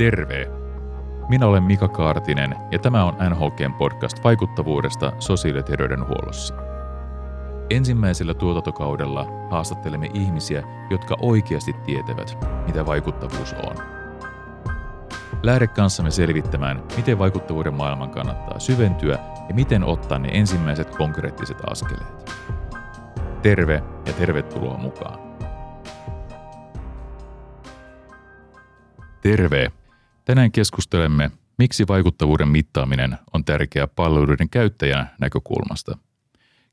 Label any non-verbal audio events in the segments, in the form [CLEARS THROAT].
Terve! Minä olen Mika Kaartinen ja tämä on NHKn podcast vaikuttavuudesta sosiaali- ja terveydenhuollossa. Ensimmäisellä tuotantokaudella haastattelemme ihmisiä, jotka oikeasti tietävät, mitä vaikuttavuus on. Lähde kanssamme selvittämään, miten vaikuttavuuden maailman kannattaa syventyä ja miten ottaa ne ensimmäiset konkreettiset askeleet. Terve ja tervetuloa mukaan. Terve! Tänään keskustelemme, miksi vaikuttavuuden mittaaminen on tärkeää palveluiden käyttäjän näkökulmasta.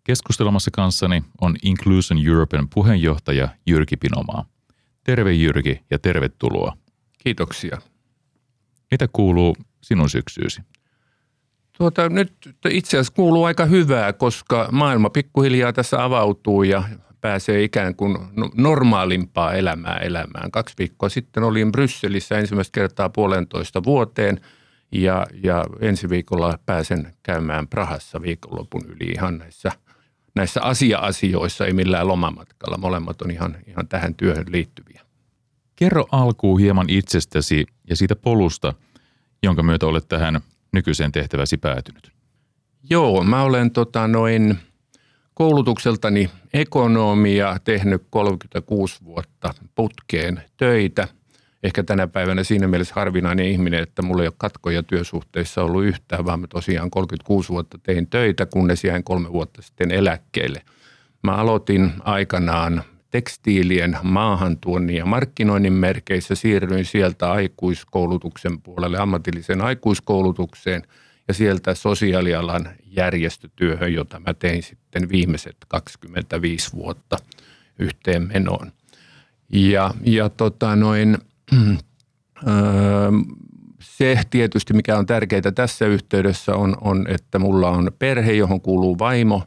Keskustelemassa kanssani on Inclusion European puheenjohtaja Jyrki Pinomaa. Terve Jyrki ja tervetuloa. Kiitoksia. Mitä kuuluu sinun syksyysi? Tuota, nyt itse asiassa kuuluu aika hyvää, koska maailma pikkuhiljaa tässä avautuu ja pääsee ikään kuin no, normaalimpaa elämää elämään. Kaksi viikkoa sitten olin Brysselissä ensimmäistä kertaa puolentoista vuoteen ja, ja ensi viikolla pääsen käymään Prahassa viikonlopun yli ihan näissä, näissä asia-asioissa, ei millään lomamatkalla. Molemmat on ihan, ihan tähän työhön liittyviä. Kerro alkuun hieman itsestäsi ja siitä polusta, jonka myötä olet tähän nykyiseen tehtäväsi päätynyt. Joo, mä olen tota noin koulutukseltani ekonomia, tehnyt 36 vuotta putkeen töitä. Ehkä tänä päivänä siinä mielessä harvinainen ihminen, että mulla ei ole katkoja työsuhteissa ollut yhtään, vaan mä tosiaan 36 vuotta tein töitä, kunnes jäin kolme vuotta sitten eläkkeelle. Mä aloitin aikanaan tekstiilien maahantuonnin ja markkinoinnin merkeissä, siirryin sieltä aikuiskoulutuksen puolelle, ammatilliseen aikuiskoulutukseen – ja sieltä sosiaalialan järjestötyöhön, jota mä tein sitten viimeiset 25 vuotta yhteen menoon. Ja, ja tota noin, [CLEARS THROAT] se tietysti, mikä on tärkeää tässä yhteydessä on, on, että mulla on perhe, johon kuuluu vaimo.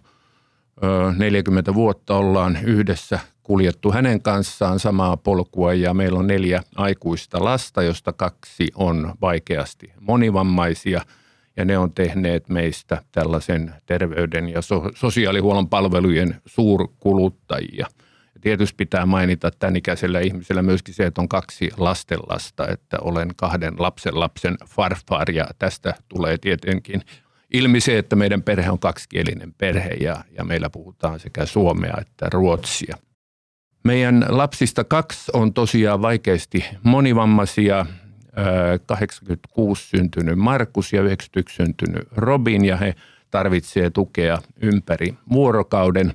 40 vuotta ollaan yhdessä kuljettu hänen kanssaan samaa polkua ja meillä on neljä aikuista lasta, josta kaksi on vaikeasti monivammaisia – ja ne on tehneet meistä tällaisen terveyden ja so- sosiaalihuollon palvelujen suurkuluttajia. Ja tietysti pitää mainita tämän ikäisellä ihmisellä myöskin se, että on kaksi lastenlasta, että olen kahden lapsen lapsen farfar ja tästä tulee tietenkin ilmi se, että meidän perhe on kaksikielinen perhe ja, ja meillä puhutaan sekä suomea että ruotsia. Meidän lapsista kaksi on tosiaan vaikeasti monivammaisia 86 syntynyt Markus ja 91 syntynyt Robin ja he tarvitsevat tukea ympäri vuorokauden.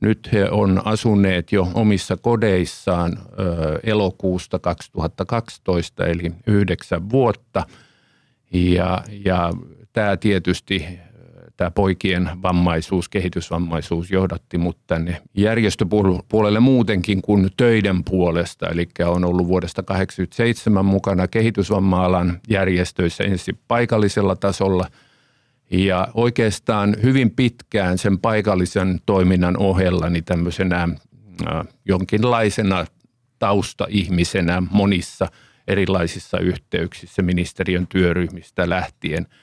Nyt he on asuneet jo omissa kodeissaan elokuusta 2012 eli yhdeksän vuotta ja, ja tämä tietysti tämä poikien vammaisuus, kehitysvammaisuus johdatti mut tänne järjestöpuolelle muutenkin kuin töiden puolesta. Eli on ollut vuodesta 1987 mukana kehitysvamma-alan järjestöissä ensin paikallisella tasolla ja oikeastaan hyvin pitkään sen paikallisen toiminnan ohella niin tämmöisenä äh, jonkinlaisena taustaihmisenä monissa erilaisissa yhteyksissä ministeriön työryhmistä lähtien –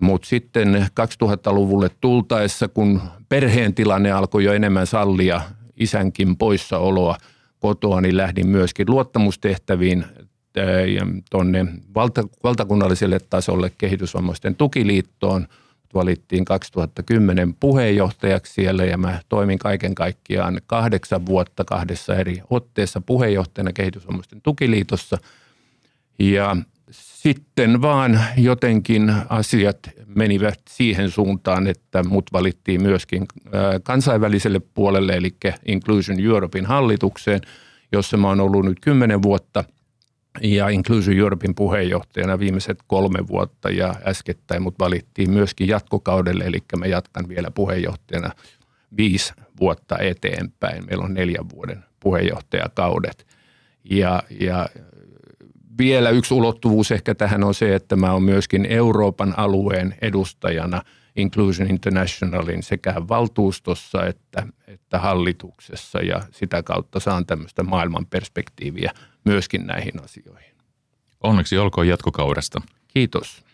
mutta sitten 2000-luvulle tultaessa, kun perheen tilanne alkoi jo enemmän sallia isänkin poissaoloa kotoa, niin lähdin myöskin luottamustehtäviin tuonne valta, valtakunnalliselle tasolle kehitysvammaisten tukiliittoon. Valittiin 2010 puheenjohtajaksi siellä ja mä toimin kaiken kaikkiaan kahdeksan vuotta kahdessa eri otteessa puheenjohtajana kehitysvammaisten tukiliitossa. Ja sitten vaan jotenkin asiat menivät siihen suuntaan, että mut valittiin myöskin kansainväliselle puolelle, eli Inclusion Europein hallitukseen, jossa mä oon ollut nyt kymmenen vuotta ja Inclusion Europein puheenjohtajana viimeiset kolme vuotta ja äskettäin mut valittiin myöskin jatkokaudelle, eli mä jatkan vielä puheenjohtajana viisi vuotta eteenpäin. Meillä on neljän vuoden puheenjohtajakaudet. Ja, ja vielä yksi ulottuvuus ehkä tähän on se, että mä oon myöskin Euroopan alueen edustajana Inclusion Internationalin sekä valtuustossa että, että hallituksessa ja sitä kautta saan tämmöistä maailman perspektiiviä myöskin näihin asioihin. Onneksi olkoon jatkokaudesta. Kiitos.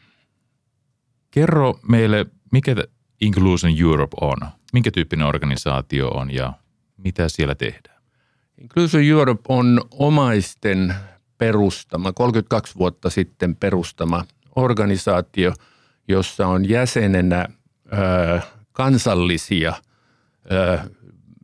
Kerro meille, mikä Inclusion Europe on? Minkä tyyppinen organisaatio on ja mitä siellä tehdään? Inclusion Europe on omaisten perustama, 32 vuotta sitten perustama organisaatio, jossa on jäsenenä ö, kansallisia ö,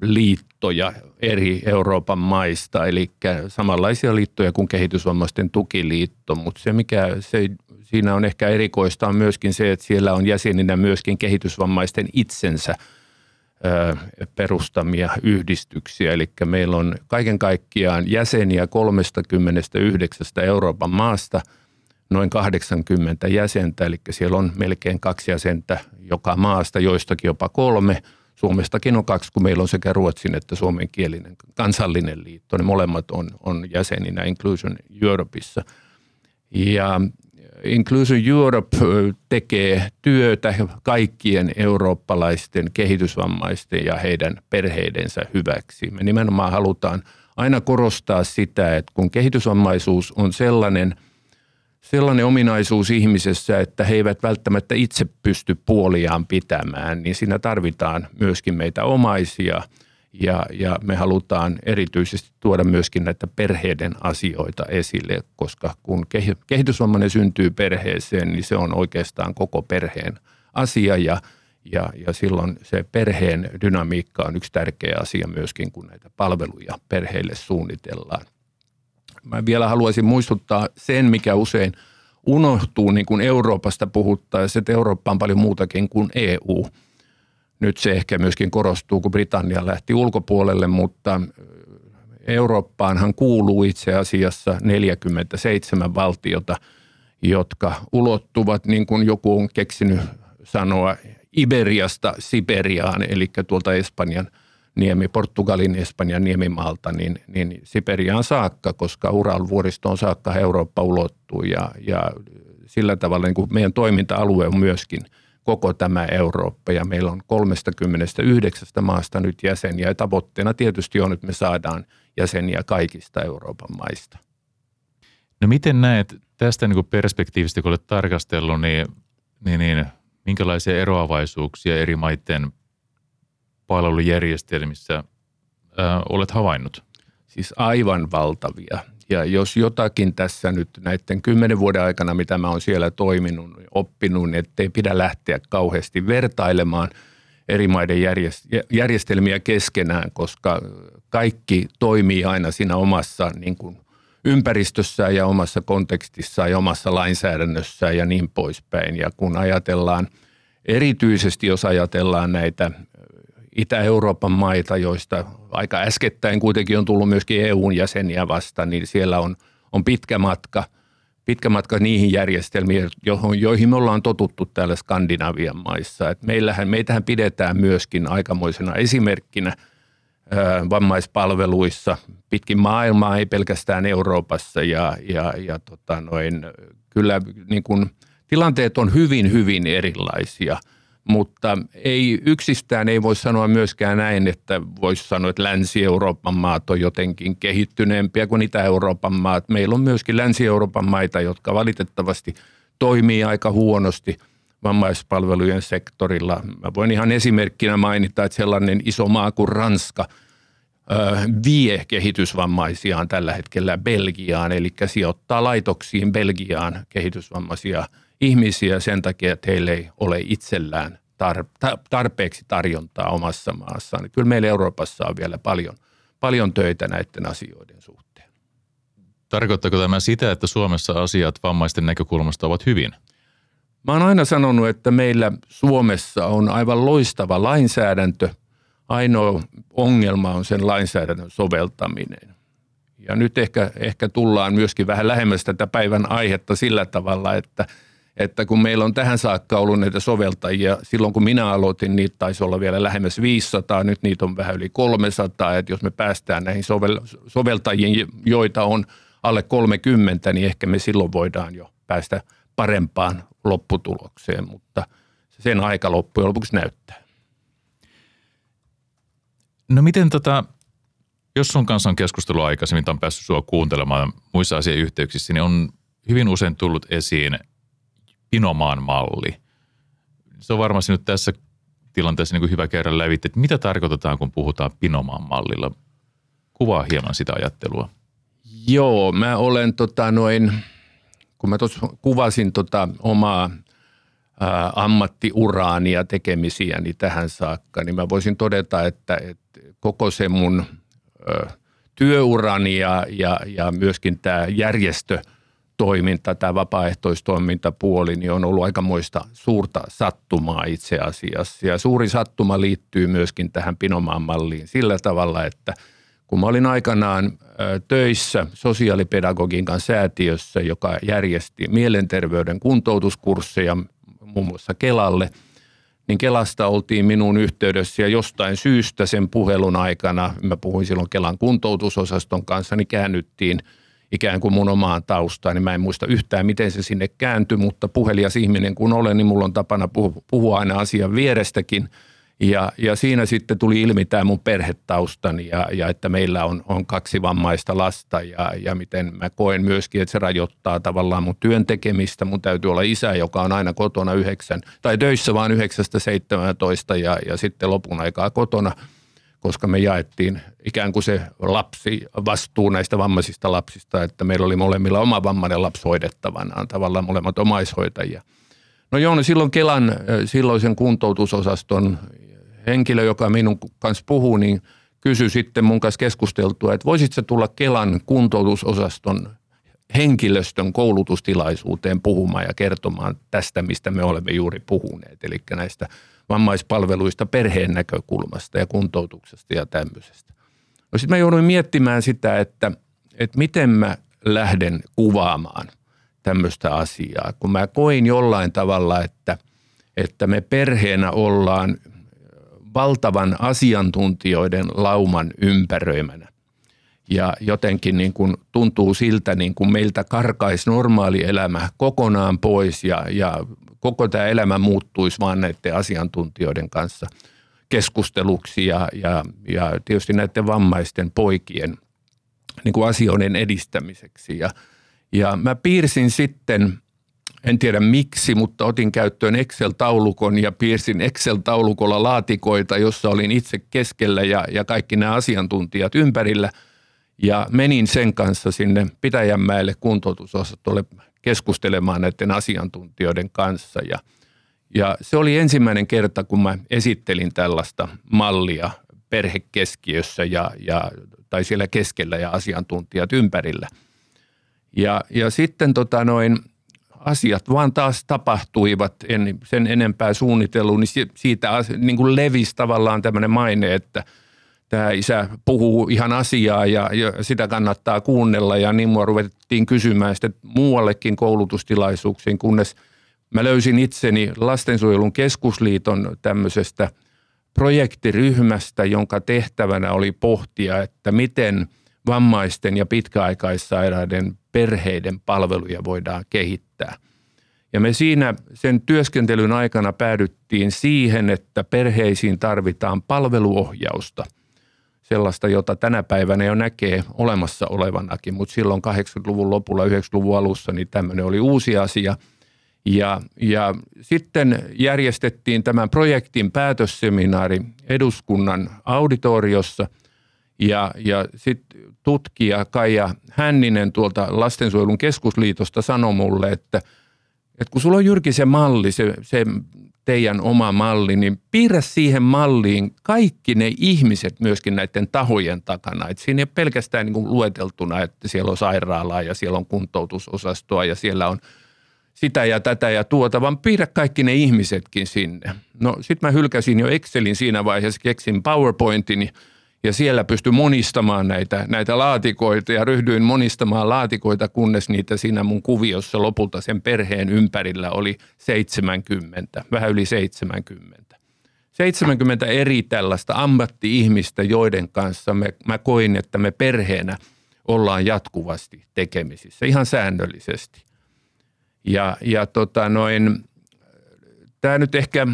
liittoja eri Euroopan maista, eli samanlaisia liittoja kuin kehitysvammaisten tukiliitto, mutta se mikä se, siinä on ehkä erikoista on myöskin se, että siellä on jäseninä myöskin kehitysvammaisten itsensä perustamia yhdistyksiä. Eli meillä on kaiken kaikkiaan jäseniä 39 Euroopan maasta, noin 80 jäsentä, eli siellä on melkein kaksi jäsentä joka maasta, joistakin jopa kolme. Suomestakin on kaksi, kun meillä on sekä ruotsin että suomenkielinen kansallinen liitto. Ne molemmat on, on jäseninä Inclusion Europeissa. Ja Inclusion Europe tekee työtä kaikkien eurooppalaisten kehitysvammaisten ja heidän perheidensä hyväksi. Me nimenomaan halutaan aina korostaa sitä, että kun kehitysvammaisuus on sellainen, sellainen ominaisuus ihmisessä, että he eivät välttämättä itse pysty puoliaan pitämään, niin siinä tarvitaan myöskin meitä omaisia – ja, ja me halutaan erityisesti tuoda myöskin näitä perheiden asioita esille, koska kun kehitysvammainen syntyy perheeseen, niin se on oikeastaan koko perheen asia ja, ja, ja silloin se perheen dynamiikka on yksi tärkeä asia myöskin, kun näitä palveluja perheille suunnitellaan. Mä vielä haluaisin muistuttaa sen, mikä usein unohtuu niin kuin Euroopasta puhuttaessa, että Eurooppa on paljon muutakin kuin EU – nyt se ehkä myöskin korostuu, kun Britannia lähti ulkopuolelle, mutta Eurooppaanhan kuuluu itse asiassa 47 valtiota, jotka ulottuvat, niin kuin joku on keksinyt sanoa, Iberiasta Siberiaan, eli tuolta Espanjan niemi, Portugalin Espanjan niemimaalta, niin, niin Siberiaan saakka, koska Ural-vuoristoon saakka Eurooppa ulottuu ja, ja sillä tavalla niin kuin meidän toiminta-alue on myöskin – koko tämä Eurooppa ja meillä on 39 maasta nyt jäseniä ja tavoitteena tietysti on, että me saadaan jäseniä kaikista Euroopan maista. No miten näet tästä niin perspektiivistä, kun olet tarkastellut, niin, niin, niin minkälaisia eroavaisuuksia eri maiden palvelujärjestelmissä ää, olet havainnut? Siis aivan valtavia. Ja jos jotakin tässä nyt näiden kymmenen vuoden aikana, mitä mä oon siellä toiminut, oppinut, niin ettei pidä lähteä kauheasti vertailemaan eri maiden järjestelmiä keskenään, koska kaikki toimii aina siinä omassa niin kuin ympäristössään ja omassa kontekstissaan ja omassa lainsäädännössään ja niin poispäin. Ja kun ajatellaan, erityisesti jos ajatellaan näitä Itä-Euroopan maita, joista aika äskettäin kuitenkin on tullut myöskin EUn jäseniä vasta, niin siellä on, on pitkä matka, pitkä matka niihin järjestelmiin, joihin me ollaan totuttu täällä Skandinavian maissa. Et meillähän, meitähän pidetään myöskin aikamoisena esimerkkinä vammaispalveluissa pitkin maailmaa, ei pelkästään Euroopassa. Ja, ja, ja tota noin, kyllä niin kun, tilanteet on hyvin, hyvin erilaisia – mutta ei yksistään ei voi sanoa myöskään näin, että voisi sanoa, että Länsi-Euroopan maat on jotenkin kehittyneempiä kuin Itä-Euroopan maat. Meillä on myöskin Länsi-Euroopan maita, jotka valitettavasti toimii aika huonosti vammaispalvelujen sektorilla. Mä voin ihan esimerkkinä mainita, että sellainen iso maa kuin Ranska vie kehitysvammaisiaan tällä hetkellä Belgiaan, eli sijoittaa laitoksiin Belgiaan kehitysvammaisia – ihmisiä sen takia, että heillä ei ole itsellään tarpeeksi tarjontaa omassa maassaan. Niin kyllä meillä Euroopassa on vielä paljon, paljon töitä näiden asioiden suhteen. Tarkoittaako tämä sitä, että Suomessa asiat vammaisten näkökulmasta ovat hyvin? Mä oon aina sanonut, että meillä Suomessa on aivan loistava lainsäädäntö. Ainoa ongelma on sen lainsäädännön soveltaminen. Ja nyt ehkä, ehkä tullaan myöskin vähän lähemmäs tätä päivän aihetta sillä tavalla, että – että kun meillä on tähän saakka ollut näitä soveltajia, silloin kun minä aloitin, niitä taisi olla vielä lähemmäs 500, nyt niitä on vähän yli 300, että jos me päästään näihin sovel- soveltajiin, joita on alle 30, niin ehkä me silloin voidaan jo päästä parempaan lopputulokseen, mutta sen aika loppujen lopuksi näyttää. No miten tota, jos sun kanssa on keskustelua aikaisemmin, on päässyt sua kuuntelemaan muissa asiayhteyksissä, niin on hyvin usein tullut esiin Pinomaan malli. Se on varmasti nyt tässä tilanteessa niin kuin hyvä käydä lävitse, että mitä tarkoitetaan, kun puhutaan Pinomaan mallilla. Kuvaa hieman sitä ajattelua. Joo, mä olen tota noin, kun mä tuossa kuvasin tota omaa ää, ammattiuraani ja tekemisiäni tähän saakka, niin mä voisin todeta, että, että koko se mun ää, työurani ja, ja, ja myöskin tämä järjestötoiminta, tämä vapaaehtoistoimintapuoli, niin on ollut aikamoista suurta sattumaa itse asiassa. Ja suuri sattuma liittyy myöskin tähän Pinomaan malliin sillä tavalla, että kun mä olin aikanaan töissä sosiaalipedagogiikan säätiössä, joka järjesti mielenterveyden kuntoutuskursseja muun muassa Kelalle – niin Kelasta oltiin minun yhteydessä ja jostain syystä sen puhelun aikana, mä puhuin silloin Kelan kuntoutusosaston kanssa, niin käännyttiin ikään kuin mun omaan taustaan, niin mä en muista yhtään, miten se sinne kääntyi, mutta puhelias ihminen kun olen, niin mulla on tapana puhua aina asian vierestäkin – ja, ja siinä sitten tuli ilmi tämä mun perhetaustani ja, ja että meillä on, on kaksi vammaista lasta ja, ja miten mä koen myöskin, että se rajoittaa tavallaan mun työn tekemistä. Mun täytyy olla isä, joka on aina kotona yhdeksän, tai töissä vaan yhdeksästä 17 ja, ja sitten lopun aikaa kotona, koska me jaettiin ikään kuin se lapsi vastuu näistä vammaisista lapsista, että meillä oli molemmilla oma vammainen lapsi hoidettavanaan, tavallaan molemmat omaishoitajia. No joo, no silloin Kelan silloisen kuntoutusosaston henkilö, joka minun kanssa puhuu, niin kysyi sitten mun kanssa keskusteltua, että voisitko tulla Kelan kuntoutusosaston henkilöstön koulutustilaisuuteen puhumaan ja kertomaan tästä, mistä me olemme juuri puhuneet, eli näistä vammaispalveluista perheen näkökulmasta ja kuntoutuksesta ja tämmöisestä. No sitten mä jouduin miettimään sitä, että, että miten mä lähden kuvaamaan tämmöistä asiaa, kun mä koin jollain tavalla, että, että me perheenä ollaan – valtavan asiantuntijoiden lauman ympäröimänä. Ja jotenkin niin kuin tuntuu siltä, niin kuin meiltä karkaisi normaali elämä kokonaan pois ja, ja koko tämä elämä muuttuisi vaan näiden asiantuntijoiden kanssa keskusteluksi ja, ja, ja tietysti näiden vammaisten poikien niin kuin asioiden edistämiseksi. Ja, ja mä piirsin sitten – en tiedä miksi, mutta otin käyttöön Excel-taulukon ja piirsin Excel-taulukolla laatikoita, jossa olin itse keskellä ja, ja kaikki nämä asiantuntijat ympärillä. Ja menin sen kanssa sinne Pitäjänmäelle kuntoutusosastolle keskustelemaan näiden asiantuntijoiden kanssa. Ja, ja se oli ensimmäinen kerta, kun mä esittelin tällaista mallia perhekeskiössä ja, ja, tai siellä keskellä ja asiantuntijat ympärillä. Ja, ja sitten tota noin, asiat vaan taas tapahtuivat, en sen enempää suunnitellut, niin siitä niin kuin levisi tavallaan tämmöinen maine, että tämä isä puhuu ihan asiaa ja, ja sitä kannattaa kuunnella ja niin mua ruvettiin kysymään sitten muuallekin koulutustilaisuuksiin, kunnes mä löysin itseni Lastensuojelun keskusliiton tämmöisestä projektiryhmästä, jonka tehtävänä oli pohtia, että miten vammaisten ja pitkäaikaissairaiden perheiden palveluja voidaan kehittää. Ja me siinä sen työskentelyn aikana päädyttiin siihen, että perheisiin tarvitaan palveluohjausta, sellaista, jota tänä päivänä jo näkee olemassa olevanakin, mutta silloin 80-luvun lopulla, 90-luvun alussa, niin tämmöinen oli uusi asia. Ja, ja sitten järjestettiin tämän projektin päätösseminaari eduskunnan auditoriossa – ja, ja sitten tutkija Kaija Hänninen tuolta Lastensuojelun keskusliitosta sanoi mulle, että, että kun sulla on Jyrki se malli, se, se teidän oma malli, niin piirrä siihen malliin kaikki ne ihmiset myöskin näiden tahojen takana. Et siinä ei ole pelkästään niin kuin lueteltuna, että siellä on sairaalaa ja siellä on kuntoutusosastoa ja siellä on sitä ja tätä ja tuota, vaan piirrä kaikki ne ihmisetkin sinne. No sitten mä hylkäsin jo Excelin siinä vaiheessa, keksin PowerPointin – ja siellä pystyi monistamaan näitä, näitä laatikoita ja ryhdyin monistamaan laatikoita, kunnes niitä siinä mun kuviossa lopulta sen perheen ympärillä oli 70, vähän yli 70. 70 eri tällaista ammatti-ihmistä, joiden kanssa me, mä koin, että me perheenä ollaan jatkuvasti tekemisissä, ihan säännöllisesti. Ja, ja tota noin, tämä nyt ehkä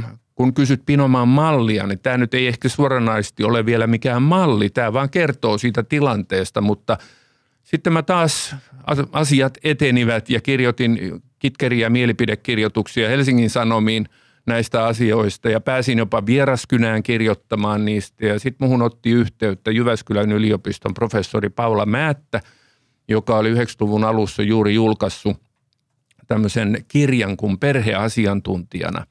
kun kysyt Pinomaan mallia, niin tämä nyt ei ehkä suoranaisesti ole vielä mikään malli. Tämä vaan kertoo siitä tilanteesta, mutta sitten mä taas asiat etenivät ja kirjoitin kitkeriä mielipidekirjoituksia Helsingin Sanomiin näistä asioista ja pääsin jopa Vieraskynään kirjoittamaan niistä. Ja sitten muhun otti yhteyttä Jyväskylän yliopiston professori Paula Määttä, joka oli 90-luvun alussa juuri julkaissut tämmöisen kirjan kuin perheasiantuntijana.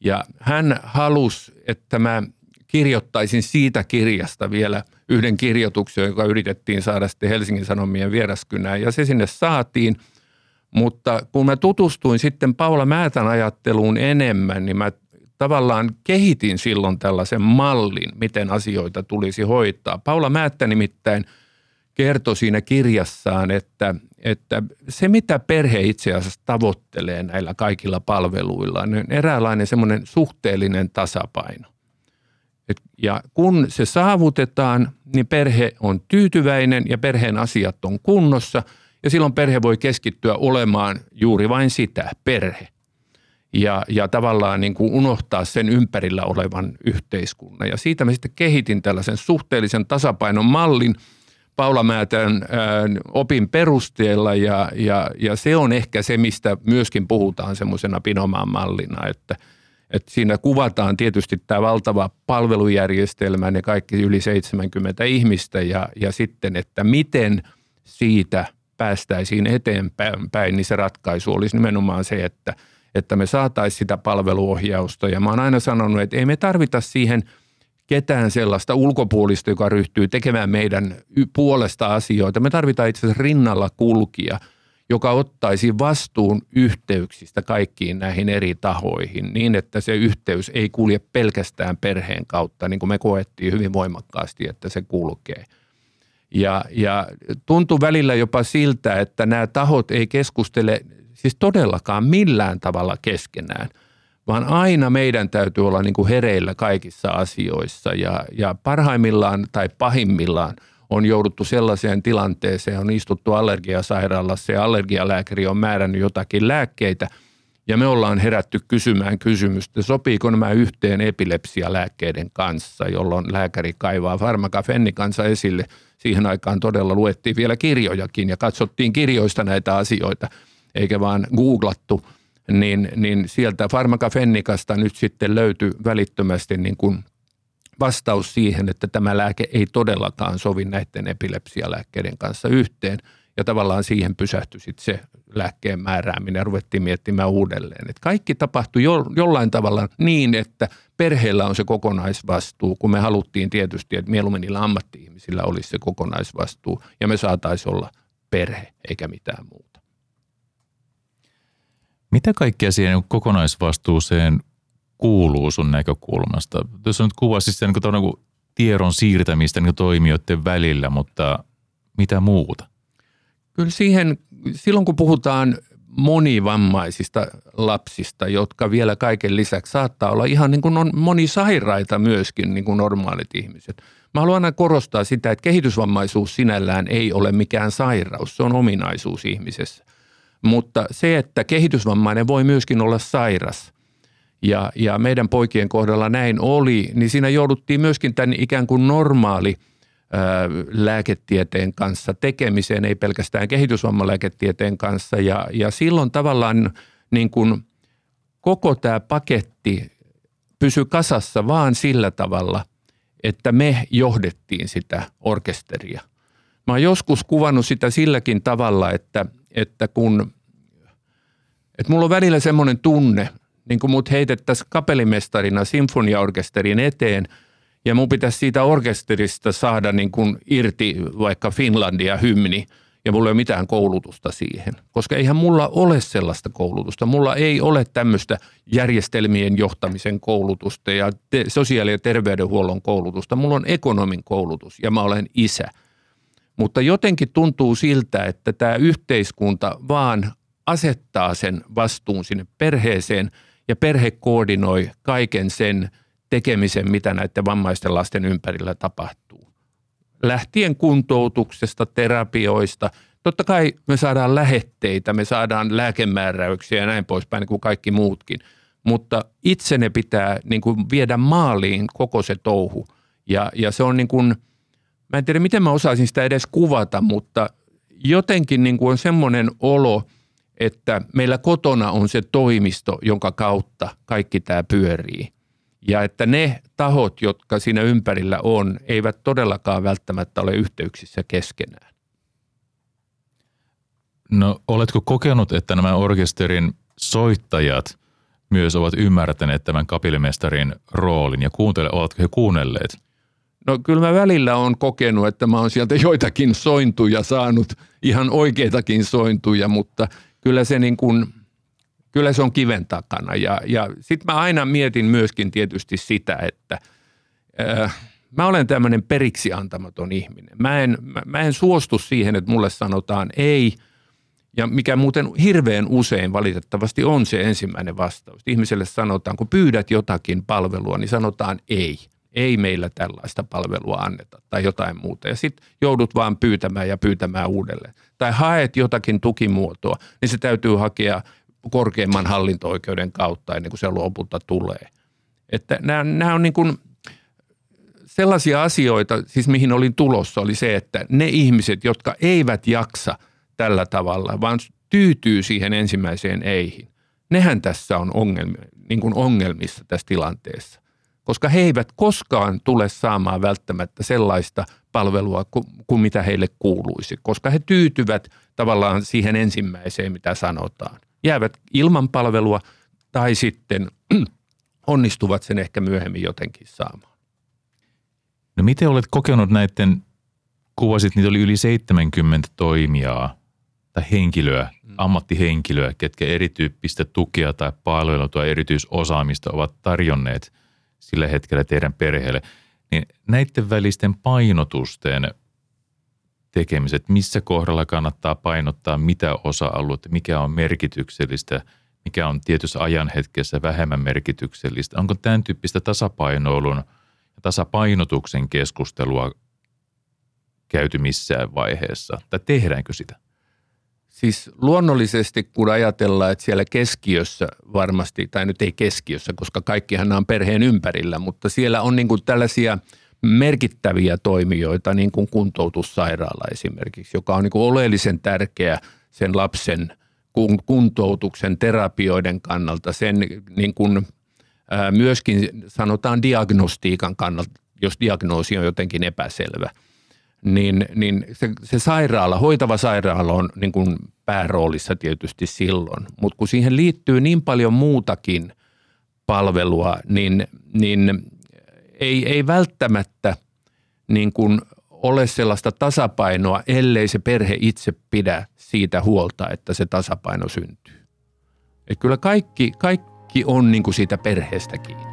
Ja hän halusi, että mä kirjoittaisin siitä kirjasta vielä yhden kirjoituksen, joka yritettiin saada sitten Helsingin Sanomien vieraskynään. Ja se sinne saatiin. Mutta kun mä tutustuin sitten Paula Määtän ajatteluun enemmän, niin mä tavallaan kehitin silloin tällaisen mallin, miten asioita tulisi hoitaa. Paula Määttä nimittäin kertoi siinä kirjassaan, että, että se mitä perhe itse asiassa tavoittelee näillä kaikilla palveluilla, niin eräänlainen semmoinen suhteellinen tasapaino. Et, ja kun se saavutetaan, niin perhe on tyytyväinen ja perheen asiat on kunnossa ja silloin perhe voi keskittyä olemaan juuri vain sitä, perhe ja, ja tavallaan niin kuin unohtaa sen ympärillä olevan yhteiskunnan. Ja siitä mä sitten kehitin tällaisen suhteellisen tasapainon mallin Paula Määtän opin perusteella ja, ja, ja se on ehkä se, mistä myöskin puhutaan semmoisena pinomaan mallina, että, että siinä kuvataan tietysti tämä valtava palvelujärjestelmä, ne kaikki yli 70 ihmistä ja, ja sitten, että miten siitä päästäisiin eteenpäin, niin se ratkaisu olisi nimenomaan se, että – että me saataisiin sitä palveluohjausta. Ja mä oon aina sanonut, että ei me tarvita siihen ketään sellaista ulkopuolista, joka ryhtyy tekemään meidän puolesta asioita. Me tarvitaan itse asiassa rinnalla kulkija, joka ottaisi vastuun yhteyksistä kaikkiin näihin eri tahoihin niin, että se yhteys ei kulje pelkästään perheen kautta, niin kuin me koettiin hyvin voimakkaasti, että se kulkee. Ja, ja tuntuu välillä jopa siltä, että nämä tahot ei keskustele siis todellakaan millään tavalla keskenään, vaan aina meidän täytyy olla niin kuin hereillä kaikissa asioissa. Ja, ja parhaimmillaan tai pahimmillaan on jouduttu sellaiseen tilanteeseen, on istuttu allergiasairaalassa ja allergialääkäri on määrännyt jotakin lääkkeitä. Ja me ollaan herätty kysymään kysymystä, sopiiko nämä yhteen epilepsialääkkeiden kanssa, jolloin lääkäri kaivaa farmakafenni kanssa esille. Siihen aikaan todella luettiin vielä kirjojakin ja katsottiin kirjoista näitä asioita – eikä vaan googlattu, niin, niin sieltä farmakafennikasta nyt sitten löytyi välittömästi niin kuin vastaus siihen, että tämä lääke ei todellakaan sovi näiden epilepsialääkkeiden kanssa yhteen. Ja tavallaan siihen pysähtyi sitten se lääkkeen määrääminen ja ruvettiin miettimään uudelleen. Että kaikki tapahtui jo, jollain tavalla niin, että perheellä on se kokonaisvastuu, kun me haluttiin tietysti, että mieluummin niillä ammatti-ihmisillä olisi se kokonaisvastuu ja me saataisiin olla perhe eikä mitään muuta. Mitä kaikkea siihen kokonaisvastuuseen kuuluu sun näkökulmasta? On nyt kuvasit sitä niin niin tiedon siirtämistä niin toimijoiden välillä, mutta mitä muuta? Kyllä siihen, silloin kun puhutaan monivammaisista lapsista, jotka vielä kaiken lisäksi saattaa olla ihan niin kuin on monisairaita myöskin niin kuin normaalit ihmiset. Mä haluan aina korostaa sitä, että kehitysvammaisuus sinällään ei ole mikään sairaus, se on ominaisuus ihmisessä – mutta se, että kehitysvammainen voi myöskin olla sairas ja, ja meidän poikien kohdalla näin oli, niin siinä jouduttiin myöskin tämän ikään kuin normaali ää, lääketieteen kanssa tekemiseen, ei pelkästään kehitysvammalääketieteen kanssa. Ja, ja silloin tavallaan niin kuin koko tämä paketti pysyi kasassa vaan sillä tavalla, että me johdettiin sitä orkesteria. Mä oon joskus kuvannut sitä silläkin tavalla, että että kun, että mulla on välillä semmoinen tunne, niin kuin mut heitettäisiin kapellimestarina sinfoniaorkesterin eteen ja mun pitäisi siitä orkesterista saada niin kuin irti vaikka Finlandia hymni ja mulla ei ole mitään koulutusta siihen. Koska eihän mulla ole sellaista koulutusta. Mulla ei ole tämmöistä järjestelmien johtamisen koulutusta ja te- sosiaali- ja terveydenhuollon koulutusta. Mulla on ekonomin koulutus ja mä olen isä – mutta jotenkin tuntuu siltä, että tämä yhteiskunta vaan asettaa sen vastuun sinne perheeseen ja perhe koordinoi kaiken sen tekemisen, mitä näiden vammaisten lasten ympärillä tapahtuu. Lähtien kuntoutuksesta, terapioista. Totta kai me saadaan lähetteitä, me saadaan lääkemääräyksiä ja näin poispäin niin kuin kaikki muutkin. Mutta itse ne pitää niin kuin viedä maaliin koko se touhu. Ja, ja se on niin kuin – mä en tiedä miten mä osaisin sitä edes kuvata, mutta jotenkin niin kuin on semmoinen olo, että meillä kotona on se toimisto, jonka kautta kaikki tämä pyörii. Ja että ne tahot, jotka siinä ympärillä on, eivät todellakaan välttämättä ole yhteyksissä keskenään. No oletko kokenut, että nämä orkesterin soittajat myös ovat ymmärtäneet tämän kapellimestarin roolin ja kuuntele, ovatko he kuunnelleet? No kyllä mä välillä on kokenut, että mä oon sieltä joitakin sointuja saanut, ihan oikeitakin sointuja, mutta kyllä se niin kuin, kyllä se on kiven takana. Ja, ja sitten mä aina mietin myöskin tietysti sitä, että äh, mä olen tämmöinen periksi antamaton ihminen. Mä en, mä, mä en suostu siihen, että mulle sanotaan ei, ja mikä muuten hirveän usein valitettavasti on se ensimmäinen vastaus. Ihmiselle sanotaan, kun pyydät jotakin palvelua, niin sanotaan ei. Ei meillä tällaista palvelua anneta tai jotain muuta. Ja sitten joudut vaan pyytämään ja pyytämään uudelleen. Tai haet jotakin tukimuotoa, niin se täytyy hakea korkeimman hallinto-oikeuden kautta ennen kuin se lopulta tulee. Että nämä, nämä on niin kuin sellaisia asioita, siis mihin olin tulossa, oli se, että ne ihmiset, jotka eivät jaksa tällä tavalla, vaan tyytyy siihen ensimmäiseen eihin, nehän tässä on ongelmi, niin kuin ongelmissa tässä tilanteessa. Koska he eivät koskaan tule saamaan välttämättä sellaista palvelua kuin, mitä heille kuuluisi, koska he tyytyvät tavallaan siihen ensimmäiseen, mitä sanotaan. Jäävät ilman palvelua tai sitten [CLEARS THROAT] onnistuvat sen ehkä myöhemmin jotenkin saamaan. No miten olet kokenut näiden, kuvasit, niitä oli yli 70 toimijaa tai henkilöä, mm. ammattihenkilöä, ketkä erityyppistä tukea tai palvelua tai erityisosaamista ovat tarjonneet sillä hetkellä teidän perheelle. Niin näiden välisten painotusten tekemiset, missä kohdalla kannattaa painottaa mitä osa-aluetta, mikä on merkityksellistä, mikä on tietyssä ajanhetkessä vähemmän merkityksellistä. Onko tämän tyyppistä tasapainoilun ja tasapainotuksen keskustelua käyty missään vaiheessa, tai tehdäänkö sitä? Siis luonnollisesti, kun ajatellaan, että siellä keskiössä varmasti, tai nyt ei keskiössä, koska kaikkihan on perheen ympärillä, mutta siellä on niin kuin tällaisia merkittäviä toimijoita, niin kuin kuntoutussairaala esimerkiksi, joka on niin kuin oleellisen tärkeä sen lapsen kuntoutuksen terapioiden kannalta, sen niin kuin, myöskin sanotaan diagnostiikan kannalta, jos diagnoosi on jotenkin epäselvä – niin, niin se, se sairaala, hoitava sairaala on niin kuin pääroolissa tietysti silloin. Mutta kun siihen liittyy niin paljon muutakin palvelua, niin, niin ei, ei välttämättä niin kuin ole sellaista tasapainoa, ellei se perhe itse pidä siitä huolta, että se tasapaino syntyy. Et kyllä kaikki, kaikki on niin kuin siitä perheestä kiinni.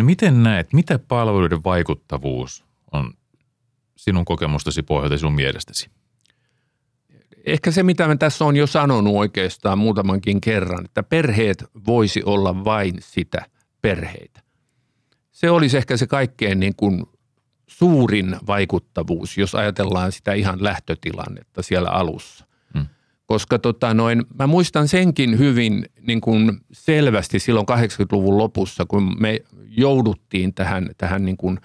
No miten näet, mitä palveluiden vaikuttavuus on sinun kokemustasi pohjalta sinun mielestäsi? Ehkä se, mitä mä tässä on jo sanonut oikeastaan muutamankin kerran, että perheet voisi olla vain sitä perheitä. Se olisi ehkä se kaikkein niin kuin suurin vaikuttavuus, jos ajatellaan sitä ihan lähtötilannetta siellä alussa koska tota noin, mä muistan senkin hyvin niin kuin selvästi silloin 80-luvun lopussa, kun me jouduttiin tähän, tähän niin kuin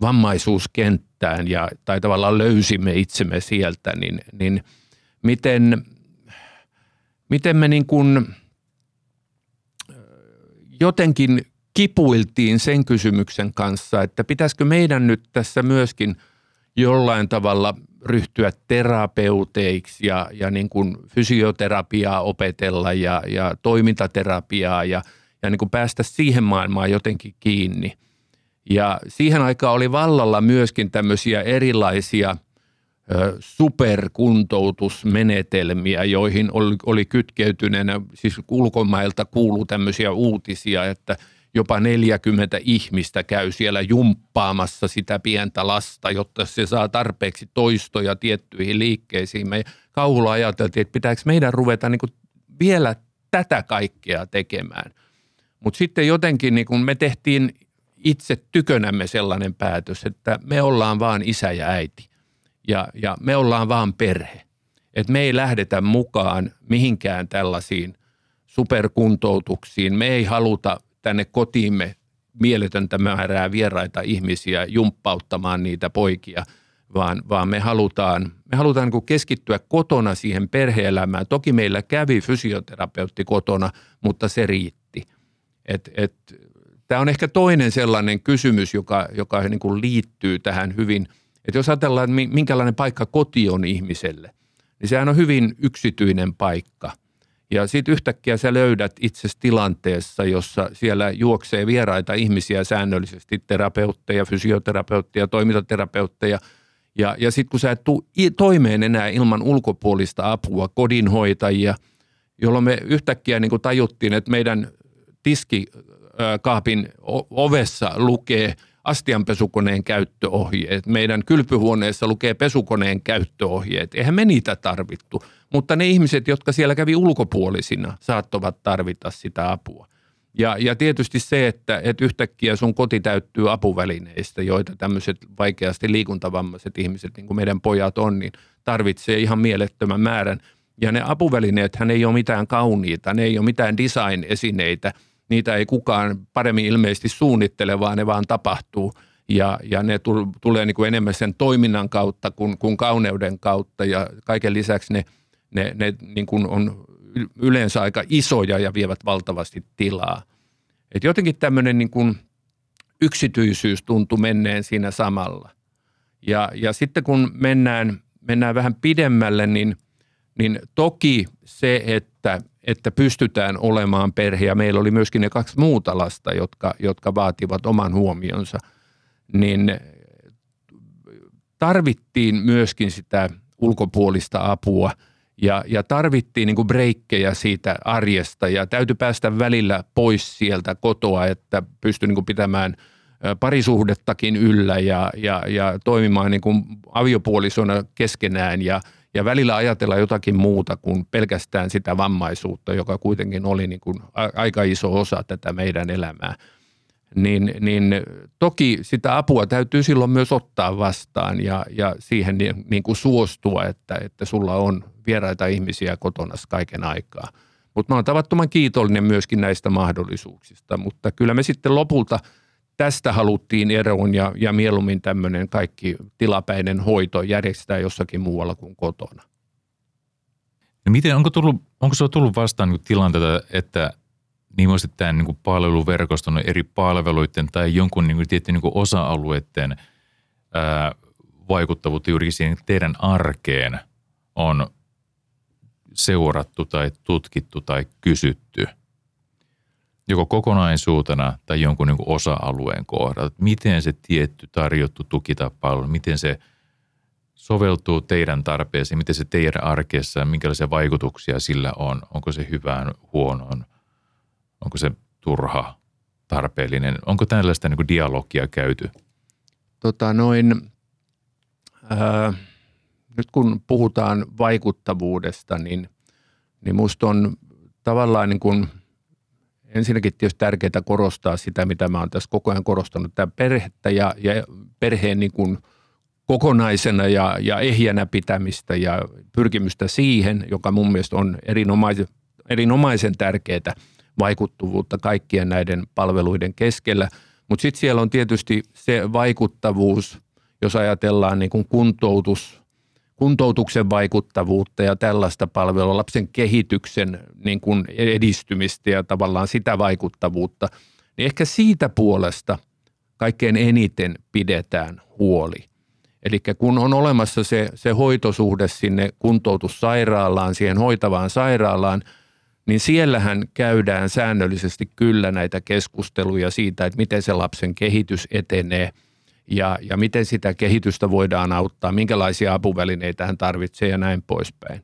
vammaisuuskenttään ja, tai tavallaan löysimme itsemme sieltä, niin, niin miten, miten me niin kuin jotenkin kipuiltiin sen kysymyksen kanssa, että pitäisikö meidän nyt tässä myöskin jollain tavalla – ryhtyä terapeuteiksi ja, ja niin kuin fysioterapiaa opetella ja, ja toimintaterapiaa ja, ja niin kuin päästä siihen maailmaan jotenkin kiinni. Ja siihen aikaan oli vallalla myöskin tämmöisiä erilaisia ö, superkuntoutusmenetelmiä, joihin oli, oli kytkeytyneenä, siis ulkomailta kuuluu tämmöisiä uutisia, että – jopa 40 ihmistä käy siellä jumppaamassa sitä pientä lasta, jotta se saa tarpeeksi toistoja tiettyihin liikkeisiin. Me kauhulla ajateltiin, että pitääkö meidän ruveta niin kuin vielä tätä kaikkea tekemään. Mutta sitten jotenkin niin kun me tehtiin itse tykönämme sellainen päätös, että me ollaan vaan isä ja äiti ja, ja me ollaan vaan perhe. Että me ei lähdetä mukaan mihinkään tällaisiin superkuntoutuksiin. Me ei haluta tänne kotiimme mieletöntä määrää vieraita ihmisiä jumppauttamaan niitä poikia, vaan, vaan me halutaan, me halutaan niin keskittyä kotona siihen perheelämään. Toki meillä kävi fysioterapeutti kotona, mutta se riitti. Et, et, Tämä on ehkä toinen sellainen kysymys, joka, joka niin kuin liittyy tähän hyvin. Että jos ajatellaan, että minkälainen paikka koti on ihmiselle, niin sehän on hyvin yksityinen paikka. Ja sitten yhtäkkiä sä löydät itse tilanteessa, jossa siellä juoksee vieraita ihmisiä säännöllisesti, terapeutteja, fysioterapeutteja, toimintaterapeutteja. Ja, ja sitten kun sä et toimeen enää ilman ulkopuolista apua, kodinhoitajia, jolloin me yhtäkkiä niin kuin tajuttiin, että meidän tiskikaapin ovessa lukee – astianpesukoneen käyttöohjeet, meidän kylpyhuoneessa lukee pesukoneen käyttöohjeet. Eihän me niitä tarvittu, mutta ne ihmiset, jotka siellä kävi ulkopuolisina, saattavat tarvita sitä apua. Ja, ja tietysti se, että, että yhtäkkiä sun koti täyttyy apuvälineistä, joita tämmöiset vaikeasti liikuntavammaiset ihmiset, niin kuin meidän pojat on, niin tarvitsee ihan mielettömän määrän. Ja ne apuvälineet, hän ei ole mitään kauniita, ne ei ole mitään design-esineitä – niitä ei kukaan paremmin ilmeisesti suunnittele, vaan ne vaan tapahtuu. Ja, ja ne tulee niin kuin enemmän sen toiminnan kautta kuin, kuin kauneuden kautta ja kaiken lisäksi ne, ne, ne niin kuin on yleensä aika isoja ja vievät valtavasti tilaa. Et jotenkin tämmöinen niin kuin yksityisyys tuntuu menneen siinä samalla. Ja, ja sitten kun mennään, mennään vähän pidemmälle, niin, niin toki se, että että pystytään olemaan perhe. Ja meillä oli myöskin ne kaksi muuta lasta, jotka, jotka vaativat oman huomionsa. Niin tarvittiin myöskin sitä ulkopuolista apua ja, ja tarvittiin niin breikkejä siitä arjesta ja täytyy päästä välillä pois sieltä kotoa, että pystyi niin pitämään parisuhdettakin yllä ja, ja, ja toimimaan niin aviopuolisona keskenään ja – ja välillä ajatella jotakin muuta kuin pelkästään sitä vammaisuutta, joka kuitenkin oli niin kuin aika iso osa tätä meidän elämää. Niin, niin toki sitä apua täytyy silloin myös ottaa vastaan ja, ja siihen niin, niin kuin suostua, että, että sulla on vieraita ihmisiä kotona kaiken aikaa. Mutta mä oon tavattoman kiitollinen myöskin näistä mahdollisuuksista, mutta kyllä me sitten lopulta – tästä haluttiin eroon ja, ja mieluummin tämmöinen kaikki tilapäinen hoito järjestää jossakin muualla kuin kotona. No miten, onko, tullut, onko se tullut vastaan niin tilanteita, että niin tämän niin palveluverkoston eri palveluiden tai jonkun niin tietty niin osa-alueiden ää, vaikuttavuutta juuri siihen teidän arkeen on seurattu tai tutkittu tai kysytty – joko kokonaisuutena tai jonkun niin osa-alueen kohdalla. Miten se tietty tarjottu tuki tai palvelu, miten se soveltuu teidän tarpeeseen, miten se teidän arkeessa, minkälaisia vaikutuksia sillä on, onko se hyvään, huonoon, onko se turha, tarpeellinen, onko tällaista niin dialogia käyty? Tota noin, ää, nyt kun puhutaan vaikuttavuudesta, niin, niin musta on tavallaan niin kuin – ensinnäkin tietysti tärkeää korostaa sitä, mitä mä oon tässä koko ajan korostanut, tämä perhettä ja, ja perheen niin kuin kokonaisena ja, ja ehjänä pitämistä ja pyrkimystä siihen, joka mun mielestä on erinomaisen, erinomaisen tärkeää vaikuttavuutta kaikkien näiden palveluiden keskellä. Mutta sitten siellä on tietysti se vaikuttavuus, jos ajatellaan niin kuin kuntoutus, kuntoutuksen vaikuttavuutta ja tällaista palvelua, lapsen kehityksen niin kuin edistymistä ja tavallaan sitä vaikuttavuutta, niin ehkä siitä puolesta kaikkein eniten pidetään huoli. Eli kun on olemassa se, se hoitosuhde sinne kuntoutussairaalaan, siihen hoitavaan sairaalaan, niin siellähän käydään säännöllisesti kyllä näitä keskusteluja siitä, että miten se lapsen kehitys etenee – ja, ja miten sitä kehitystä voidaan auttaa, minkälaisia apuvälineitä hän tarvitsee ja näin poispäin.